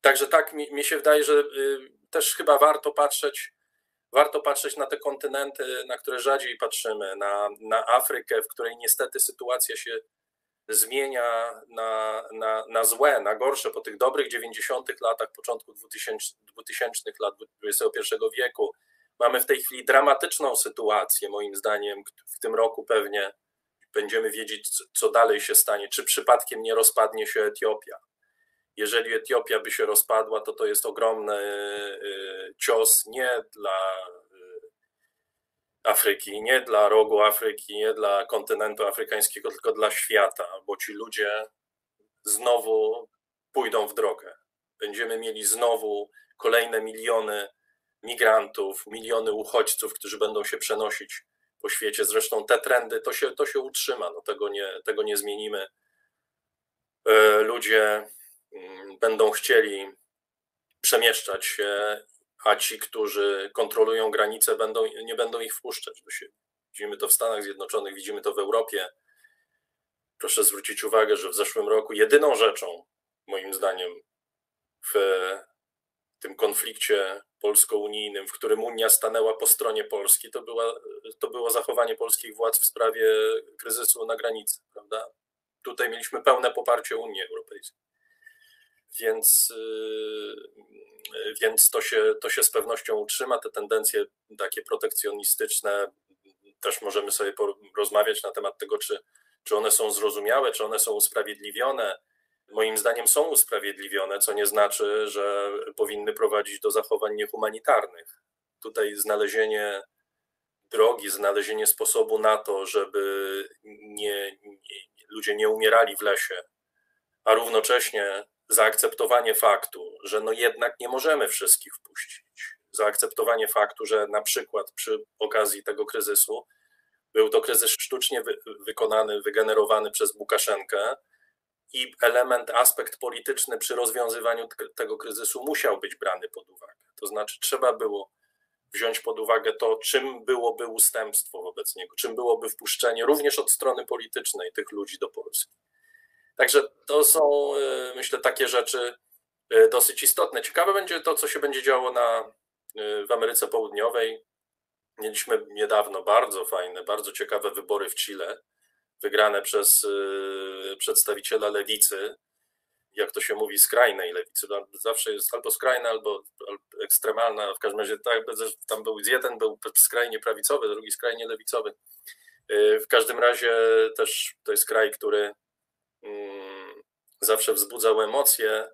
Także tak mi, mi się wydaje, że y, też chyba warto patrzeć, warto patrzeć na te kontynenty, na które rzadziej patrzymy, na, na Afrykę, w której niestety sytuacja się zmienia na, na, na złe, na gorsze po tych dobrych 90. latach, początku 2000, 2000 lat XXI wieku. Mamy w tej chwili dramatyczną sytuację, moim zdaniem, w tym roku pewnie będziemy wiedzieć, co dalej się stanie, czy przypadkiem nie rozpadnie się Etiopia. Jeżeli Etiopia by się rozpadła, to to jest ogromny y, cios nie dla y, Afryki, nie dla rogu Afryki, nie dla kontynentu afrykańskiego, tylko dla świata, bo ci ludzie znowu pójdą w drogę. Będziemy mieli znowu kolejne miliony migrantów, miliony uchodźców, którzy będą się przenosić po świecie. Zresztą te trendy to się, to się utrzyma, no tego, nie, tego nie zmienimy. E, ludzie będą chcieli przemieszczać się, a ci, którzy kontrolują granice, będą, nie będą ich wpuszczać do siebie. Widzimy to w Stanach Zjednoczonych, widzimy to w Europie. Proszę zwrócić uwagę, że w zeszłym roku jedyną rzeczą, moim zdaniem, w tym konflikcie polsko-unijnym, w którym Unia stanęła po stronie Polski, to, była, to było zachowanie polskich władz w sprawie kryzysu na granicy, prawda? Tutaj mieliśmy pełne poparcie Unii Europejskiej. Więc, yy, więc to, się, to się z pewnością utrzyma. Te tendencje takie protekcjonistyczne, też możemy sobie porozmawiać na temat tego, czy, czy one są zrozumiałe, czy one są usprawiedliwione moim zdaniem są usprawiedliwione, co nie znaczy, że powinny prowadzić do zachowań niehumanitarnych. Tutaj znalezienie drogi, znalezienie sposobu na to, żeby nie, nie, ludzie nie umierali w lesie, a równocześnie zaakceptowanie faktu, że no jednak nie możemy wszystkich wpuścić. Zaakceptowanie faktu, że na przykład przy okazji tego kryzysu był to kryzys sztucznie wy, wykonany, wygenerowany przez Łukaszenkę, i element, aspekt polityczny przy rozwiązywaniu tego kryzysu musiał być brany pod uwagę. To znaczy, trzeba było wziąć pod uwagę to, czym byłoby ustępstwo wobec niego, czym byłoby wpuszczenie również od strony politycznej tych ludzi do Polski. Także to są, e, myślę, takie rzeczy e, dosyć istotne. Ciekawe będzie to, co się będzie działo na, e, w Ameryce Południowej. Mieliśmy niedawno bardzo fajne, bardzo ciekawe wybory w Chile wygrane przez przedstawiciela lewicy, jak to się mówi, skrajnej lewicy. Zawsze jest albo skrajna, albo, ekstremalna. W każdym razie tak, tam był jeden był skrajnie prawicowy, drugi skrajnie lewicowy. W każdym razie też to jest kraj, który zawsze wzbudzał emocje.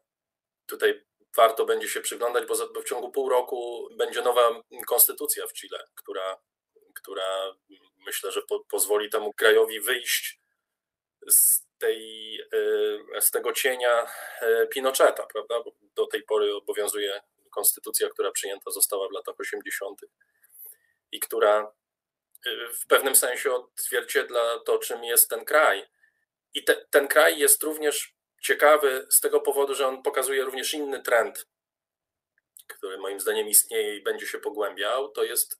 Tutaj warto będzie się przyglądać, bo w ciągu pół roku będzie nowa konstytucja w Chile, która, która myślę, że po, pozwoli temu krajowi wyjść z, tej, e, z tego cienia e, Pinocheta, prawda? Do tej pory obowiązuje konstytucja, która przyjęta została w latach 80. i która e, w pewnym sensie odzwierciedla to, czym jest ten kraj. I te, ten kraj jest również ciekawy z tego powodu, że on pokazuje również inny trend, który moim zdaniem istnieje i będzie się pogłębiał. To jest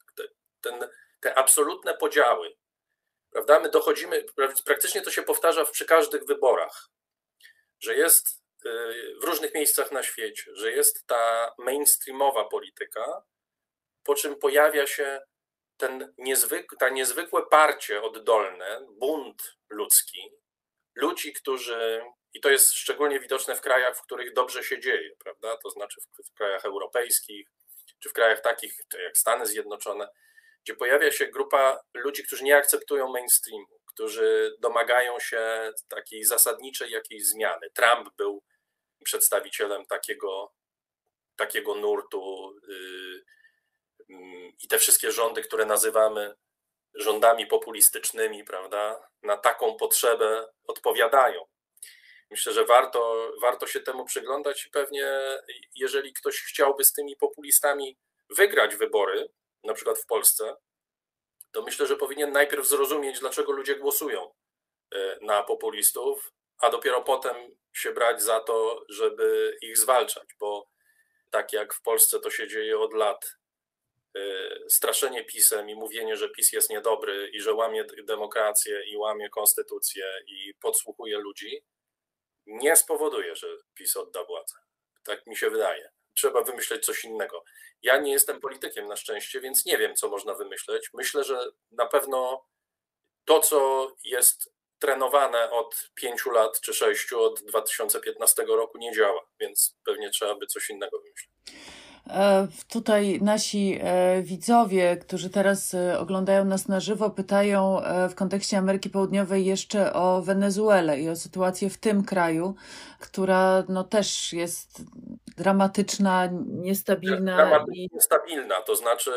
ten te absolutne podziały, prawda? My dochodzimy, praktycznie to się powtarza przy każdych wyborach, że jest y, w różnych miejscach na świecie, że jest ta mainstreamowa polityka, po czym pojawia się ten niezwyk, ta niezwykłe parcie oddolne, bunt ludzki, ludzi, którzy, i to jest szczególnie widoczne w krajach, w których dobrze się dzieje, prawda? To znaczy w, krajach europejskich, czy w krajach takich jak Stany Zjednoczone, gdzie pojawia się grupa ludzi, którzy nie akceptują mainstreamu, którzy domagają się takiej zasadniczej jakiejś zmiany. Trump był przedstawicielem takiego, takiego nurtu yy, yy, i te wszystkie rządy, które nazywamy rządami populistycznymi, prawda, na taką potrzebę odpowiadają. Myślę, że warto, warto się temu przyglądać pewnie, jeżeli ktoś chciałby z tymi populistami wygrać wybory, na przykład w Polsce, to myślę, że powinien najpierw zrozumieć, dlaczego ludzie głosują e, na populistów, a dopiero potem się brać za to, żeby ich zwalczać, bo tak jak w Polsce to się dzieje od lat, straszenie pisem i mówienie, że PiS jest niedobry i że łamie demokrację i łamie konstytucję i podsłuchuje ludzi, nie spowoduje, że PiS odda władzę. Tak mi się wydaje. Trzeba wymyśleć coś innego. Ja nie jestem politykiem na szczęście, więc nie wiem, co można wymyśleć. Myślę, że na pewno to, co jest trenowane od pięciu lat czy sześciu, od 2015 roku nie działa, więc pewnie trzeba by coś innego wymyślić. E, tutaj nasi e, widzowie, którzy teraz e, oglądają nas na żywo, pytają w kontekście Ameryki Południowej jeszcze o Wenezuelę i o sytuację w tym kraju, która no też jest dramatyczna, niestabilna. Dramatycznie i... niestabilna, to znaczy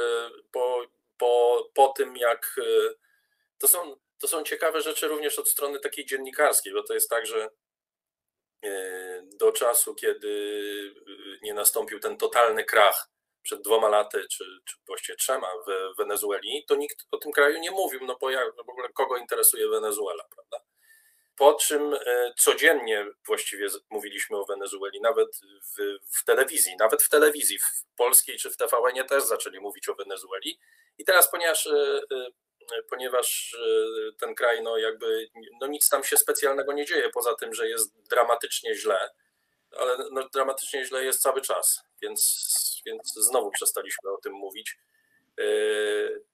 po, po, po tym jak to są, to są ciekawe rzeczy również od strony takiej dziennikarskiej, bo to jest tak, że do czasu, kiedy nie nastąpił ten totalny krach przed dwoma laty, czy, czy właściwie trzema w Wenezueli, to nikt o tym kraju nie mówił, no bo jak, w ogóle kogo interesuje Wenezuela, prawda? Po czym e, codziennie właściwie mówiliśmy o Wenezueli, nawet w, w telewizji, nawet w telewizji w polskiej czy w TVN też zaczęli mówić o Wenezueli. I teraz, ponieważ e, e, ponieważ ten kraj, no jakby, no nic tam się specjalnego nie dzieje, poza tym, że jest dramatycznie źle, ale no, dramatycznie źle jest cały czas, więc, więc znowu przestaliśmy o tym mówić. Yy,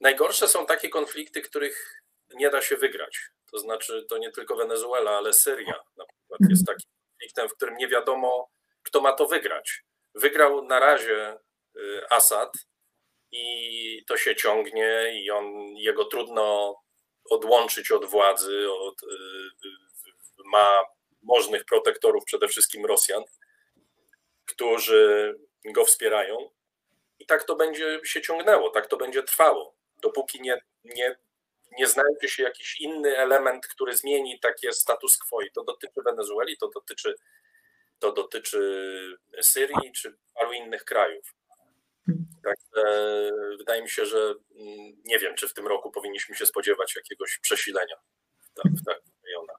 najgorsze są takie konflikty, których nie da się wygrać. To znaczy, to nie tylko Wenezuela, ale Syria na przykład jest takim konfliktem, w którym nie wiadomo, kto ma to wygrać. Wygrał na razie yy, Assad i to się ciągnie i on, jego trudno odłączyć od władzy, od, yy, ma możnych protektorów, przede wszystkim Rosjan, którzy go wspierają. I tak to będzie się ciągnęło, tak to będzie trwało, dopóki nie, nie, nie znajdzie się jakiś inny element, który zmieni takie status quo. I to dotyczy Wenezueli, to dotyczy, to dotyczy Syrii czy paru innych krajów. Także wydaje mi się, że mm, nie wiem, czy w tym roku powinniśmy się spodziewać jakiegoś przesilenia w, tak, w takich rejonach.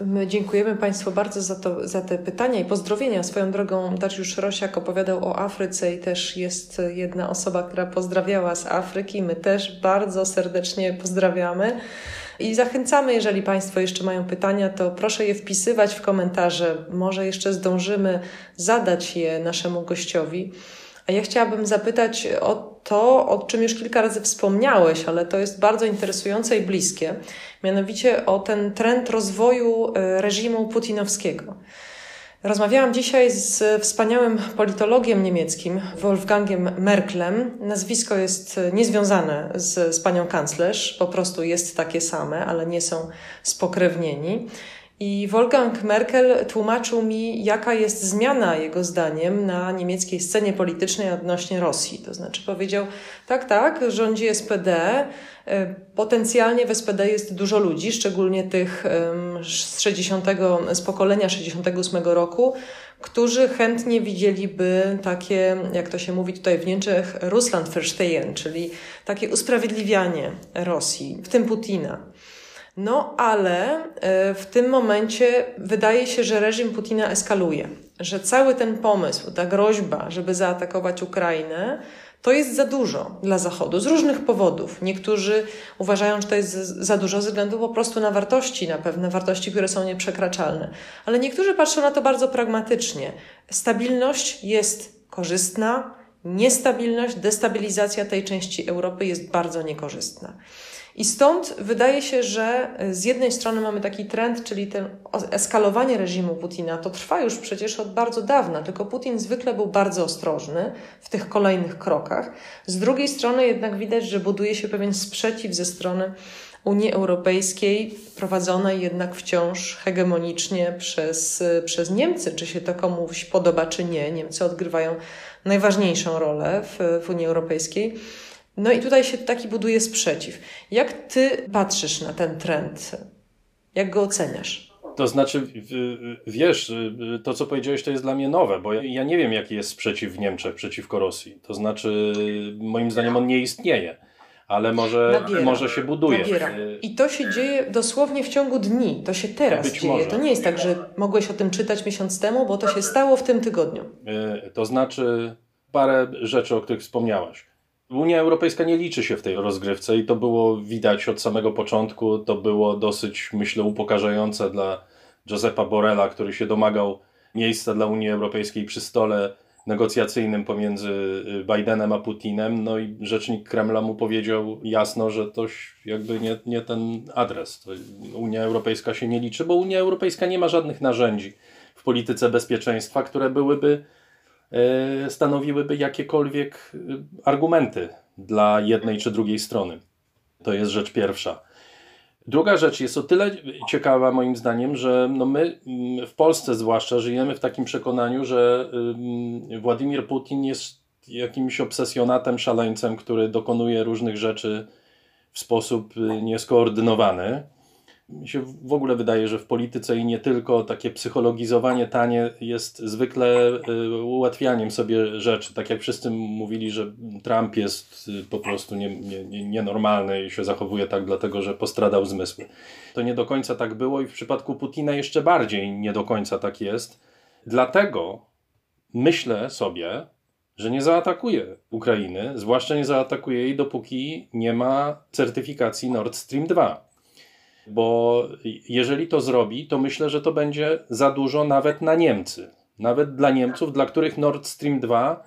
My dziękujemy Państwu bardzo za, to, za te pytania i pozdrowienia. Swoją drogą Dariusz Rosiak opowiadał o Afryce i też jest jedna osoba, która pozdrawiała z Afryki. My też bardzo serdecznie pozdrawiamy. I zachęcamy, jeżeli Państwo jeszcze mają pytania, to proszę je wpisywać w komentarze. Może jeszcze zdążymy zadać je naszemu gościowi. Ja chciałabym zapytać o to, o czym już kilka razy wspomniałeś, ale to jest bardzo interesujące i bliskie, mianowicie o ten trend rozwoju e, reżimu putinowskiego. Rozmawiałam dzisiaj z wspaniałym politologiem niemieckim, Wolfgangiem Merklem. Nazwisko jest niezwiązane z, z panią kanclerz, po prostu jest takie same, ale nie są spokrewnieni. I Wolfgang Merkel tłumaczył mi, jaka jest zmiana jego zdaniem na niemieckiej scenie politycznej odnośnie Rosji. To znaczy powiedział, tak, tak, rządzi SPD, e, potencjalnie w SPD jest dużo ludzi, szczególnie tych z 60, z pokolenia 68 roku, którzy chętnie widzieliby takie, jak to się mówi tutaj w Niemczech, Russlandverstehen, czyli takie usprawiedliwianie Rosji, w tym Putina. No ale e, w tym momencie wydaje się, że reżim Putina eskaluje, że cały ten pomysł, ta groźba, żeby zaatakować Ukrainę, to jest za dużo dla Zachodu z różnych powodów. Niektórzy uważają, że to jest za dużo ze względu po prostu na wartości, na pewne wartości, które są nieprzekraczalne. Ale niektórzy patrzą na to bardzo pragmatycznie. Stabilność jest korzystna, niestabilność, destabilizacja tej części Europy jest bardzo niekorzystna. I stąd wydaje się, że z jednej strony mamy taki trend, czyli ten eskalowanie reżimu Putina, to trwa już przecież od bardzo dawna, tylko Putin zwykle był bardzo ostrożny w tych kolejnych krokach. Z drugiej strony jednak widać, że buduje się pewien sprzeciw ze strony Unii Europejskiej, prowadzonej jednak wciąż hegemonicznie przez, przez Niemcy. Czy się to komuś podoba, czy nie. Niemcy odgrywają najważniejszą rolę w, w Unii Europejskiej. No i tutaj się taki buduje sprzeciw. Jak ty patrzysz na ten trend? Jak go oceniasz? To znaczy, wiesz, to co powiedziałeś to jest dla mnie nowe, bo ja nie wiem jaki jest sprzeciw w Niemczech przeciwko Rosji. To znaczy, moim zdaniem on nie istnieje ale może, nabiera, może się buduje. Nabiera. I to się dzieje dosłownie w ciągu dni. To się teraz Być dzieje. Może. To nie jest tak, że mogłeś o tym czytać miesiąc temu, bo to się stało w tym tygodniu. E, to znaczy parę rzeczy, o których wspomniałaś. Unia Europejska nie liczy się w tej rozgrywce i to było widać od samego początku. To było dosyć, myślę, upokarzające dla Josepa Borrella, który się domagał miejsca dla Unii Europejskiej przy stole negocjacyjnym pomiędzy y, Bidenem a Putinem, no i rzecznik Kremla mu powiedział jasno, że to jakby nie, nie ten adres. Unia Europejska się nie liczy, bo Unia Europejska nie ma żadnych narzędzi w polityce bezpieczeństwa, które byłyby stanowiłyby jakiekolwiek y, argumenty dla jednej czy drugiej strony. To jest rzecz pierwsza. Druga rzecz jest o tyle ciekawa moim zdaniem, że no my mm, w Polsce zwłaszcza żyjemy w takim przekonaniu, że Władimir Putin jest jakimś obsesjonatem, szaleńcem, który dokonuje różnych rzeczy w sposób y, nieskoordynowany mi się w ogóle wydaje, że w polityce i nie tylko takie psychologizowanie tanie jest zwykle y, ułatwianiem sobie rzeczy. Tak jak wszyscy mówili, że Trump jest y, po prostu nie, nie, nienormalny i się zachowuje tak dlatego, że postradał zmysły. To nie do końca tak było i w przypadku Putina jeszcze bardziej nie do końca tak jest. Dlatego myślę sobie, że nie zaatakuje Ukrainy, zwłaszcza nie zaatakuje jej, dopóki nie ma certyfikacji Nord Stream 2 bo jeżeli to zrobi, to myślę, że to będzie za dużo nawet na Niemcy. Nawet dla Niemców, dla których Nord Stream 2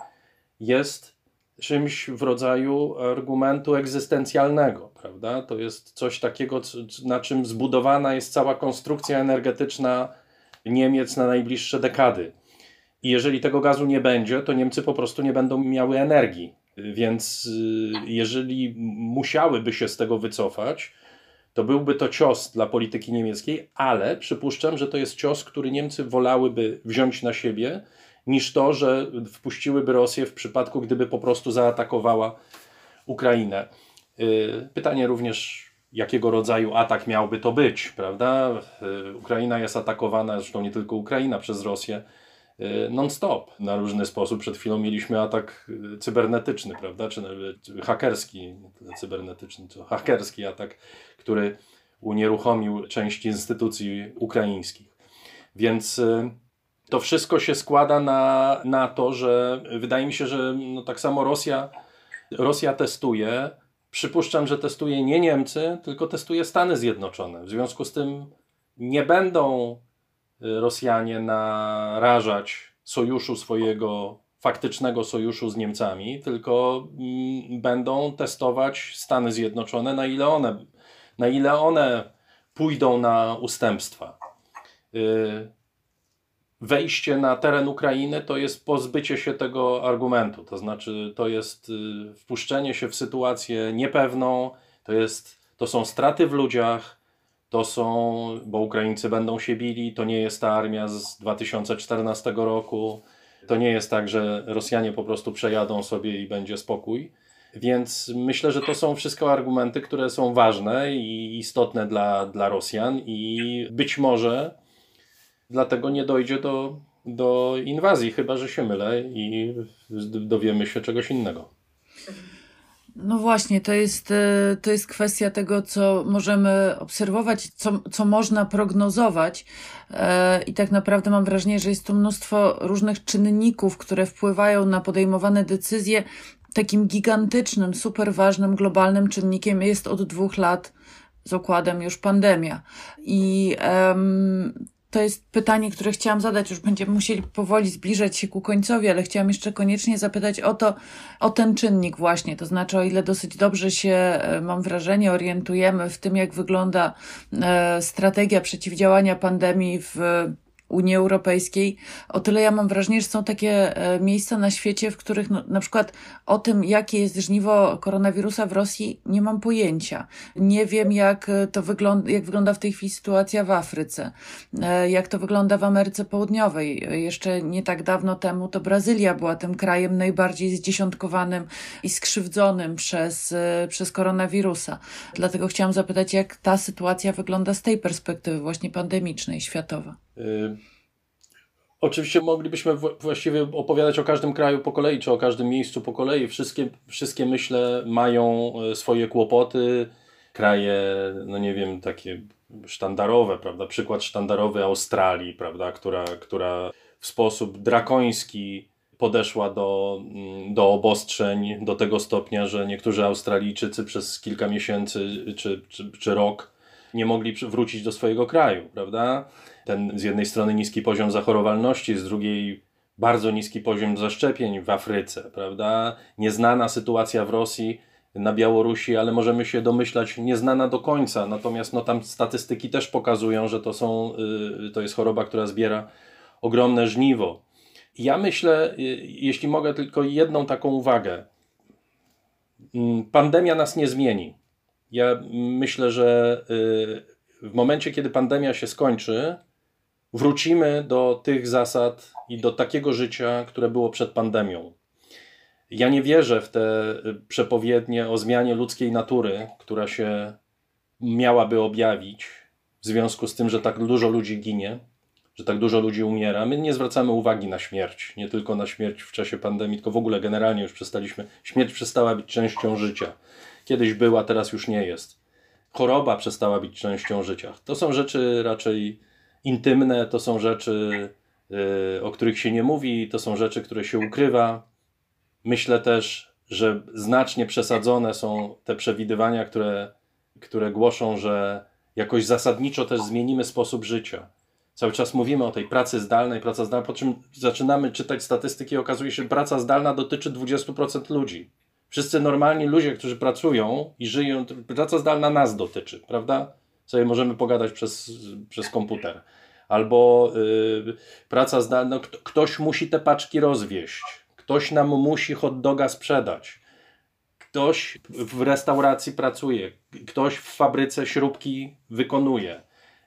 jest czymś w rodzaju argumentu egzystencjalnego, prawda? To jest coś takiego, na czym zbudowana jest cała konstrukcja energetyczna Niemiec na najbliższe dekady. I jeżeli tego gazu nie będzie, to Niemcy po prostu nie będą miały energii. Więc y, jeżeli musiałyby się z tego wycofać, to byłby to cios dla polityki niemieckiej, ale przypuszczam, że to jest cios, który Niemcy wolałyby wziąć na siebie, niż to, że wpuściłyby Rosję w przypadku, gdyby po prostu zaatakowała Ukrainę. Y, pytanie również, jakiego rodzaju atak miałby to być, prawda? Y, Ukraina jest atakowana, zresztą nie tylko Ukraina, przez Rosję non-stop na różny sposób. Przed chwilą mieliśmy atak y, cybernetyczny, prawda, czy hakerski, cybernetyczny, to hakerski atak, który unieruchomił część instytucji ukraińskich. Więc y, to wszystko się składa na, na to, że wydaje mi się, że no tak samo Rosja, Rosja testuje. Przypuszczam, że testuje nie Niemcy, tylko testuje Stany Zjednoczone. W związku z tym nie będą Rosjanie narażać sojuszu swojego, faktycznego sojuszu z Niemcami, tylko mm, będą testować Stany Zjednoczone, na ile one, na ile one pójdą na ustępstwa. Y, wejście na teren Ukrainy to jest pozbycie się tego argumentu, to znaczy to jest y, wpuszczenie się w sytuację niepewną, to, jest, to są straty w ludziach, to są, bo Ukraińcy będą się bili, to nie jest ta armia z 2014 roku, to nie jest tak, że Rosjanie po prostu przejadą sobie i będzie spokój. Więc myślę, że to są wszystko argumenty, które są ważne i istotne dla, dla Rosjan, i być może dlatego nie dojdzie do, do inwazji, chyba że się mylę i dowiemy się czegoś innego. No właśnie, to jest, e, to jest kwestia tego, co możemy obserwować, co, co można prognozować. E, I tak naprawdę mam wrażenie, że jest tu mnóstwo różnych czynników, które wpływają na podejmowane decyzje. Takim gigantycznym, super ważnym, globalnym czynnikiem jest od dwóch lat z okładem już pandemia. I um, to jest pytanie, które chciałam zadać. Już będziemy musieli powoli zbliżać się ku końcowi, ale chciałam jeszcze koniecznie zapytać o to, o ten czynnik właśnie. To znaczy, o ile dosyć dobrze się, e, mam wrażenie, orientujemy w tym, jak wygląda e, strategia przeciwdziałania pandemii w Unii Europejskiej, o tyle ja mam wrażenie, że są takie e, miejsca na świecie, w których no, na przykład o tym, jakie jest żniwo koronawirusa w Rosji, nie mam pojęcia. Nie wiem, jak to wygląda, jak wygląda w tej chwili sytuacja w Afryce, e, jak to wygląda w Ameryce Południowej. Jeszcze nie tak dawno temu to Brazylia była tym krajem najbardziej zdziesiątkowanym i skrzywdzonym przez, e, przez koronawirusa. Dlatego chciałam zapytać, jak ta sytuacja wygląda z tej perspektywy właśnie pandemicznej, światowa. Y, oczywiście moglibyśmy właściwie opowiadać o każdym kraju po kolei, czy o każdym miejscu po kolei. Wszystkie, wszystkie myślę, mają e, swoje kłopoty. Kraje, no nie wiem, takie sztandarowe, prawda? Przykład sztandarowy Australii, prawda? Która, która w sposób drakoński podeszła do, mm, do obostrzeń do tego stopnia, że niektórzy Australijczycy przez kilka miesięcy czy, czy, czy rok nie mogli wrócić do swojego kraju, prawda? Ten z jednej strony niski poziom zachorowalności, z drugiej bardzo niski poziom zaszczepień w Afryce, prawda? Nieznana sytuacja w Rosji, na Białorusi, ale możemy się domyślać, nieznana do końca. Natomiast no, tam statystyki też pokazują, że to, są, yy, to jest choroba, która zbiera ogromne żniwo. Ja myślę, yy, jeśli mogę tylko jedną taką uwagę. Yy, pandemia nas nie zmieni. Ja myślę, że y, w momencie, kiedy pandemia się skończy, wrócimy do tych zasad i do takiego życia, które było przed pandemią. Ja nie wierzę w te przepowiednie o zmianie ludzkiej natury, która się miałaby objawić w związku z tym, że tak dużo ludzi ginie, że tak dużo ludzi umiera. My nie zwracamy uwagi na śmierć, nie tylko na śmierć w czasie pandemii, tylko w ogóle generalnie już przestaliśmy. Śmierć przestała być częścią życia. Kiedyś była, teraz już nie jest. Choroba przestała być częścią życia. To są rzeczy raczej intymne, to są rzeczy, y, o których się nie mówi, to są rzeczy, które się ukrywa. Myślę też, że znacznie przesadzone są te przewidywania, które, które głoszą, że jakoś zasadniczo też zmienimy sposób życia. Cały czas mówimy o tej pracy zdalnej, praca zdalna, po czym zaczynamy czytać statystyki i okazuje się, że praca zdalna dotyczy 20% ludzi. Wszyscy normalni ludzie, którzy pracują i żyją, praca zdalna nas dotyczy, prawda? sobie możemy pogadać przez, przez komputer. Albo y, praca zdalna, ktoś musi te paczki rozwieść, ktoś nam musi hot doga sprzedać, ktoś w restauracji pracuje, ktoś w fabryce śrubki wykonuje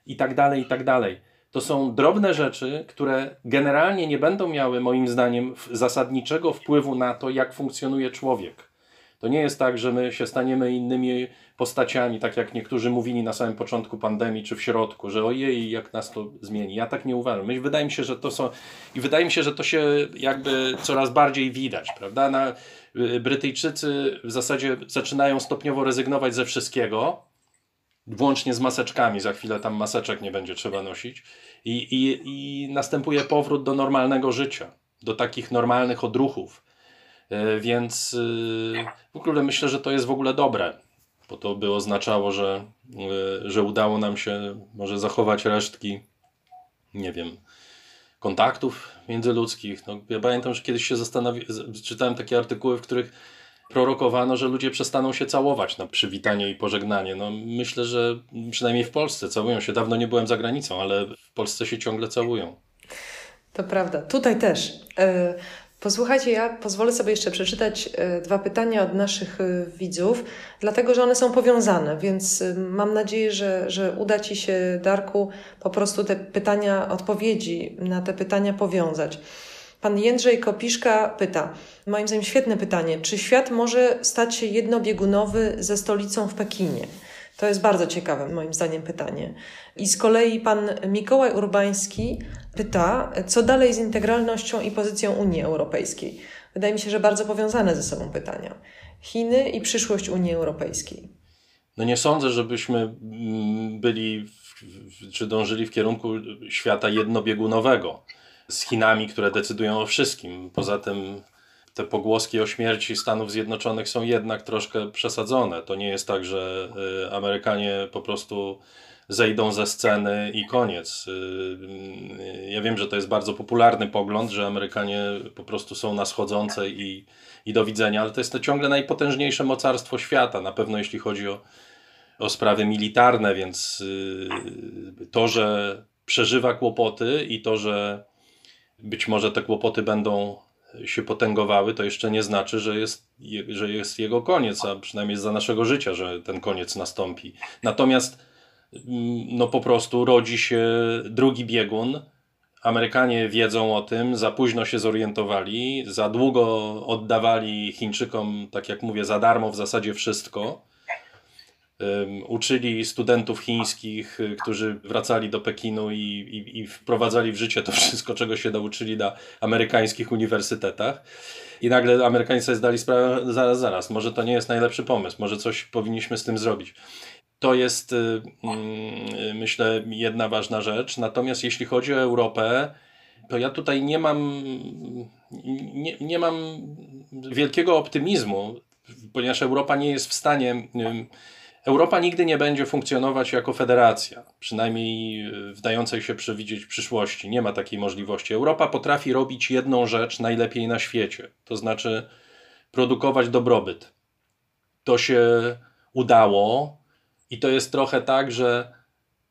i tak dalej, i tak dalej. To są drobne rzeczy, które generalnie nie będą miały, moim zdaniem, zasadniczego wpływu na to, jak funkcjonuje człowiek. To nie jest tak, że my się staniemy innymi postaciami, tak jak niektórzy mówili na samym początku pandemii czy w środku, że ojej, jak nas to zmieni. Ja tak nie uważam. Wydaje mi się, że to są i wydaje mi się, że to się jakby coraz bardziej widać, prawda? Na, y, Brytyjczycy w zasadzie zaczynają stopniowo rezygnować ze wszystkiego, włącznie z maseczkami. Za chwilę tam maseczek nie będzie trzeba nosić. I, i, i następuje powrót do normalnego życia, do takich normalnych odruchów więc y, w ogóle myślę, że to jest w ogóle dobre, bo to by oznaczało, że, y, że udało nam się może zachować resztki, nie wiem, kontaktów międzyludzkich. No, ja pamiętam, że kiedyś się zastanawiałem, czytałem takie artykuły, w których prorokowano, że ludzie przestaną się całować na przywitanie i pożegnanie. No, myślę, że przynajmniej w Polsce całują się. Dawno nie byłem za granicą, ale w Polsce się ciągle całują. To prawda. Tutaj też. Posłuchajcie, ja pozwolę sobie jeszcze przeczytać e, dwa pytania od naszych e, widzów, dlatego że one są powiązane, więc e, mam nadzieję, że, że uda Ci się, Darku, po prostu te pytania, odpowiedzi na te pytania powiązać. Pan Jędrzej Kopiszka pyta, moim zdaniem świetne pytanie, czy świat może stać się jednobiegunowy ze stolicą w Pekinie? To jest bardzo ciekawe, moim zdaniem, pytanie. I z kolei pan Mikołaj Urbański pyta, co dalej z integralnością i pozycją Unii Europejskiej. Wydaje mi się, że bardzo powiązane ze sobą pytania. Chiny i przyszłość Unii Europejskiej. No nie sądzę, żebyśmy mm, byli, w, czy dążyli w kierunku świata jednobiegunowego z Chinami, które decydują o wszystkim. Poza tym te pogłoski o śmierci Stanów Zjednoczonych są jednak troszkę przesadzone. To nie jest tak, że y, Amerykanie po prostu zejdą ze sceny i koniec. Y, y, ja wiem, że to jest bardzo popularny pogląd, że Amerykanie po prostu są na schodzącej i, i do widzenia, ale to jest to ciągle najpotężniejsze mocarstwo świata, na pewno jeśli chodzi o, o sprawy militarne, więc to, że przeżywa kłopoty i to, że być może te kłopoty będą się potęgowały, to jeszcze nie znaczy, że jest, że jest jego koniec, a przynajmniej za naszego życia, że ten koniec nastąpi. Natomiast mm, no po prostu rodzi się drugi biegun. Amerykanie wiedzą o tym, za późno się zorientowali, za długo oddawali Chińczykom, tak jak mówię, za darmo w zasadzie wszystko uczyli studentów chińskich, y, którzy wracali do Pekinu i, i, i, wprowadzali w życie to wszystko, czego się nauczyli na amerykańskich uniwersytetach. I nagle Amerykanie sobie zdali sprawę, zaraz, zaraz, może to nie jest najlepszy pomysł, może coś powinniśmy z tym zrobić. To jest, y, y, myślę, jedna ważna rzecz. Natomiast jeśli chodzi o Europę, to ja tutaj nie mam, nie, nie mam wielkiego optymizmu, ponieważ Europa nie jest w stanie Europa nigdy nie będzie funkcjonować jako federacja, przynajmniej e, wdającej się przewidzieć przyszłości. Nie ma takiej możliwości. Europa potrafi robić jedną rzecz najlepiej na świecie, to znaczy produkować dobrobyt. To się udało i to jest trochę tak, że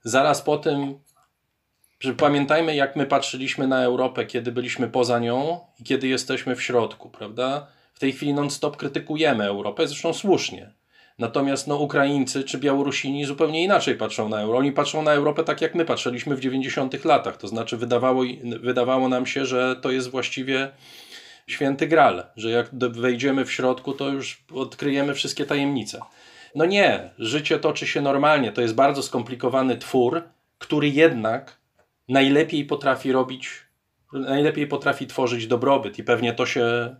zaraz po tym, że pamiętajmy, jak my patrzyliśmy na Europę, kiedy byliśmy poza nią i kiedy jesteśmy w środku, prawda? W tej chwili non-stop krytykujemy Europę, zresztą słusznie Natomiast no, Ukraińcy czy Białorusini zupełnie inaczej patrzą na euro. Oni patrzą na Europę tak, jak my patrzyliśmy w 90 latach. To znaczy wydawało, wydawało nam się, że to jest właściwie święty gral, że jak wejdziemy w środku, to już odkryjemy wszystkie tajemnice. No nie, życie toczy się normalnie. To jest bardzo skomplikowany twór, który jednak najlepiej potrafi robić, najlepiej potrafi tworzyć dobrobyt i pewnie to się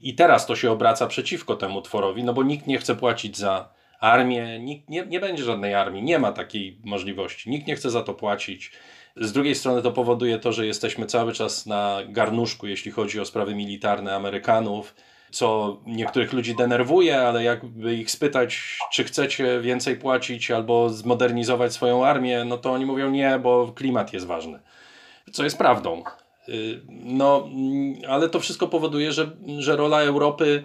i teraz to się obraca przeciwko temu tworowi, no bo nikt nie chce płacić za armię, nikt, nie, nie będzie żadnej armii, nie ma takiej możliwości, nikt nie chce za to płacić. Z drugiej strony to powoduje to, że jesteśmy cały czas na garnuszku, jeśli chodzi o sprawy militarne Amerykanów, co niektórych ludzi denerwuje, ale jakby ich spytać, czy chcecie więcej płacić albo zmodernizować swoją armię, no to oni mówią nie, bo klimat jest ważny. Co jest prawdą. Y, no, mm, ale to wszystko powoduje, że, że rola Europy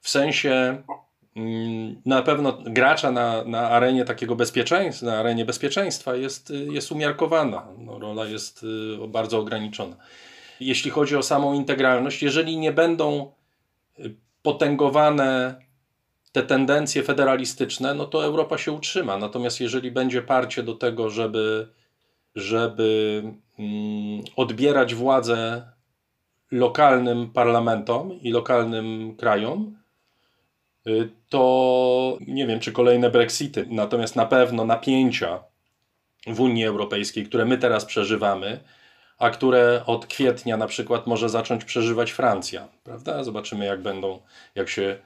w sensie mm, na pewno gracza na, na arenie takiego bezpieczeństwa, na arenie bezpieczeństwa jest, jest umiarkowana. No, rola jest y, bardzo ograniczona. Jeśli chodzi o samą integralność, jeżeli nie będą y, potęgowane te tendencje federalistyczne, no to Europa się utrzyma. Natomiast jeżeli będzie parcie do tego, żeby żeby mm, odbierać władzę lokalnym parlamentom i lokalnym krajom, y, to nie wiem, czy kolejne Brexity, natomiast na pewno napięcia w Unii Europejskiej, które my teraz przeżywamy, a które od kwietnia na przykład może zacząć przeżywać Francja, prawda? Zobaczymy, jak będą, jak się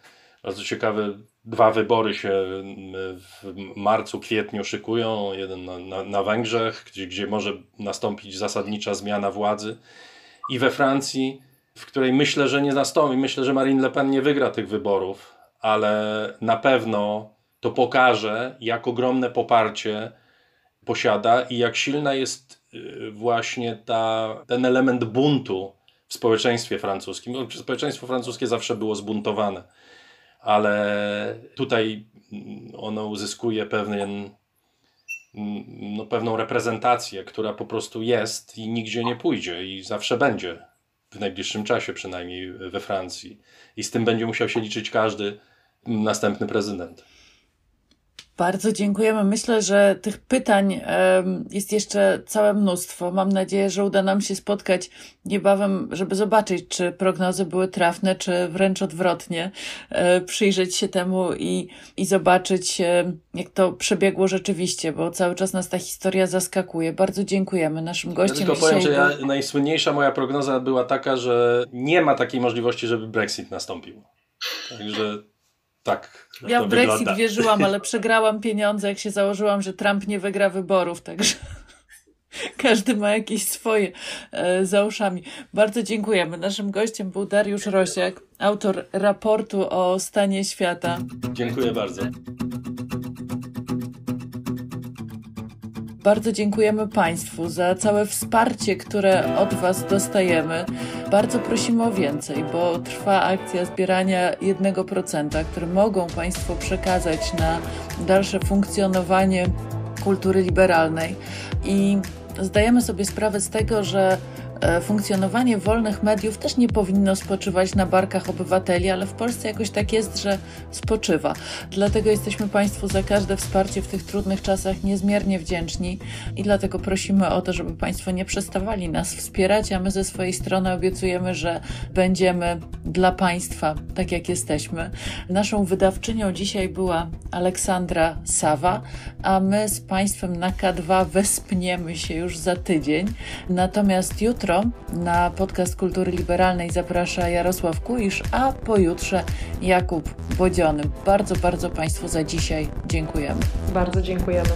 bardzo ciekawe dwa wybory się w marcu, kwietniu szykują. Jeden na, na, na Węgrzech, gdzie, gdzie może nastąpić zasadnicza zmiana władzy, i we Francji, w której myślę, że nie nastąpi. Myślę, że Marine Le Pen nie wygra tych wyborów, ale na pewno to pokaże, jak ogromne poparcie posiada i jak silna jest y, właśnie ta, ten element buntu w społeczeństwie francuskim. Społeczeństwo francuskie zawsze było zbuntowane ale tutaj ono uzyskuje pewien, no, pewną reprezentację, która po prostu jest i nigdzie nie pójdzie i zawsze będzie, w najbliższym czasie przynajmniej we Francji. I z tym będzie musiał się liczyć każdy następny prezydent. Bardzo dziękujemy. Myślę, że tych pytań jest jeszcze całe mnóstwo. Mam nadzieję, że uda nam się spotkać niebawem, żeby zobaczyć, czy prognozy były trafne, czy wręcz odwrotnie. E, przyjrzeć się temu i, i zobaczyć, jak to przebiegło rzeczywiście, bo cały czas nas ta historia zaskakuje. Bardzo dziękujemy naszym gościom. Ja tylko powiem, że ja, najsłynniejsza moja prognoza była taka, że nie ma takiej możliwości, żeby Brexit nastąpił. Także tak. Ja w Brexit wygląda. wierzyłam, ale przegrałam pieniądze, jak się założyłam, że Trump nie wygra wyborów, także. Każdy ma jakieś swoje e, za uszami. Bardzo dziękujemy. Naszym gościem był Dariusz Rosiak, autor raportu o stanie świata. Dziękuję bardzo. Bardzo dziękujemy Państwu za całe wsparcie, które od Was dostajemy. Bardzo prosimy o więcej, bo trwa akcja zbierania 1%, które mogą Państwo przekazać na dalsze funkcjonowanie kultury liberalnej. I zdajemy sobie sprawę z tego, że funkcjonowanie wolnych mediów też nie powinno spoczywać na barkach obywateli, ale w Polsce jakoś tak jest, że spoczywa. Dlatego jesteśmy Państwu za każde wsparcie w tych trudnych czasach niezmiernie wdzięczni i dlatego prosimy o to, żeby Państwo nie przestawali nas wspierać, a my ze swojej strony obiecujemy, że będziemy dla Państwa tak jak jesteśmy. Naszą wydawczynią dzisiaj była Aleksandra Sawa, a my z Państwem na K2 wespniemy się już za tydzień. Natomiast jutro jutro na podcast Kultury Liberalnej zaprasza Jarosław Kuisz, a pojutrze Jakub Bodziony. Bardzo, bardzo Państwu za dzisiaj dziękujemy. Bardzo dziękujemy.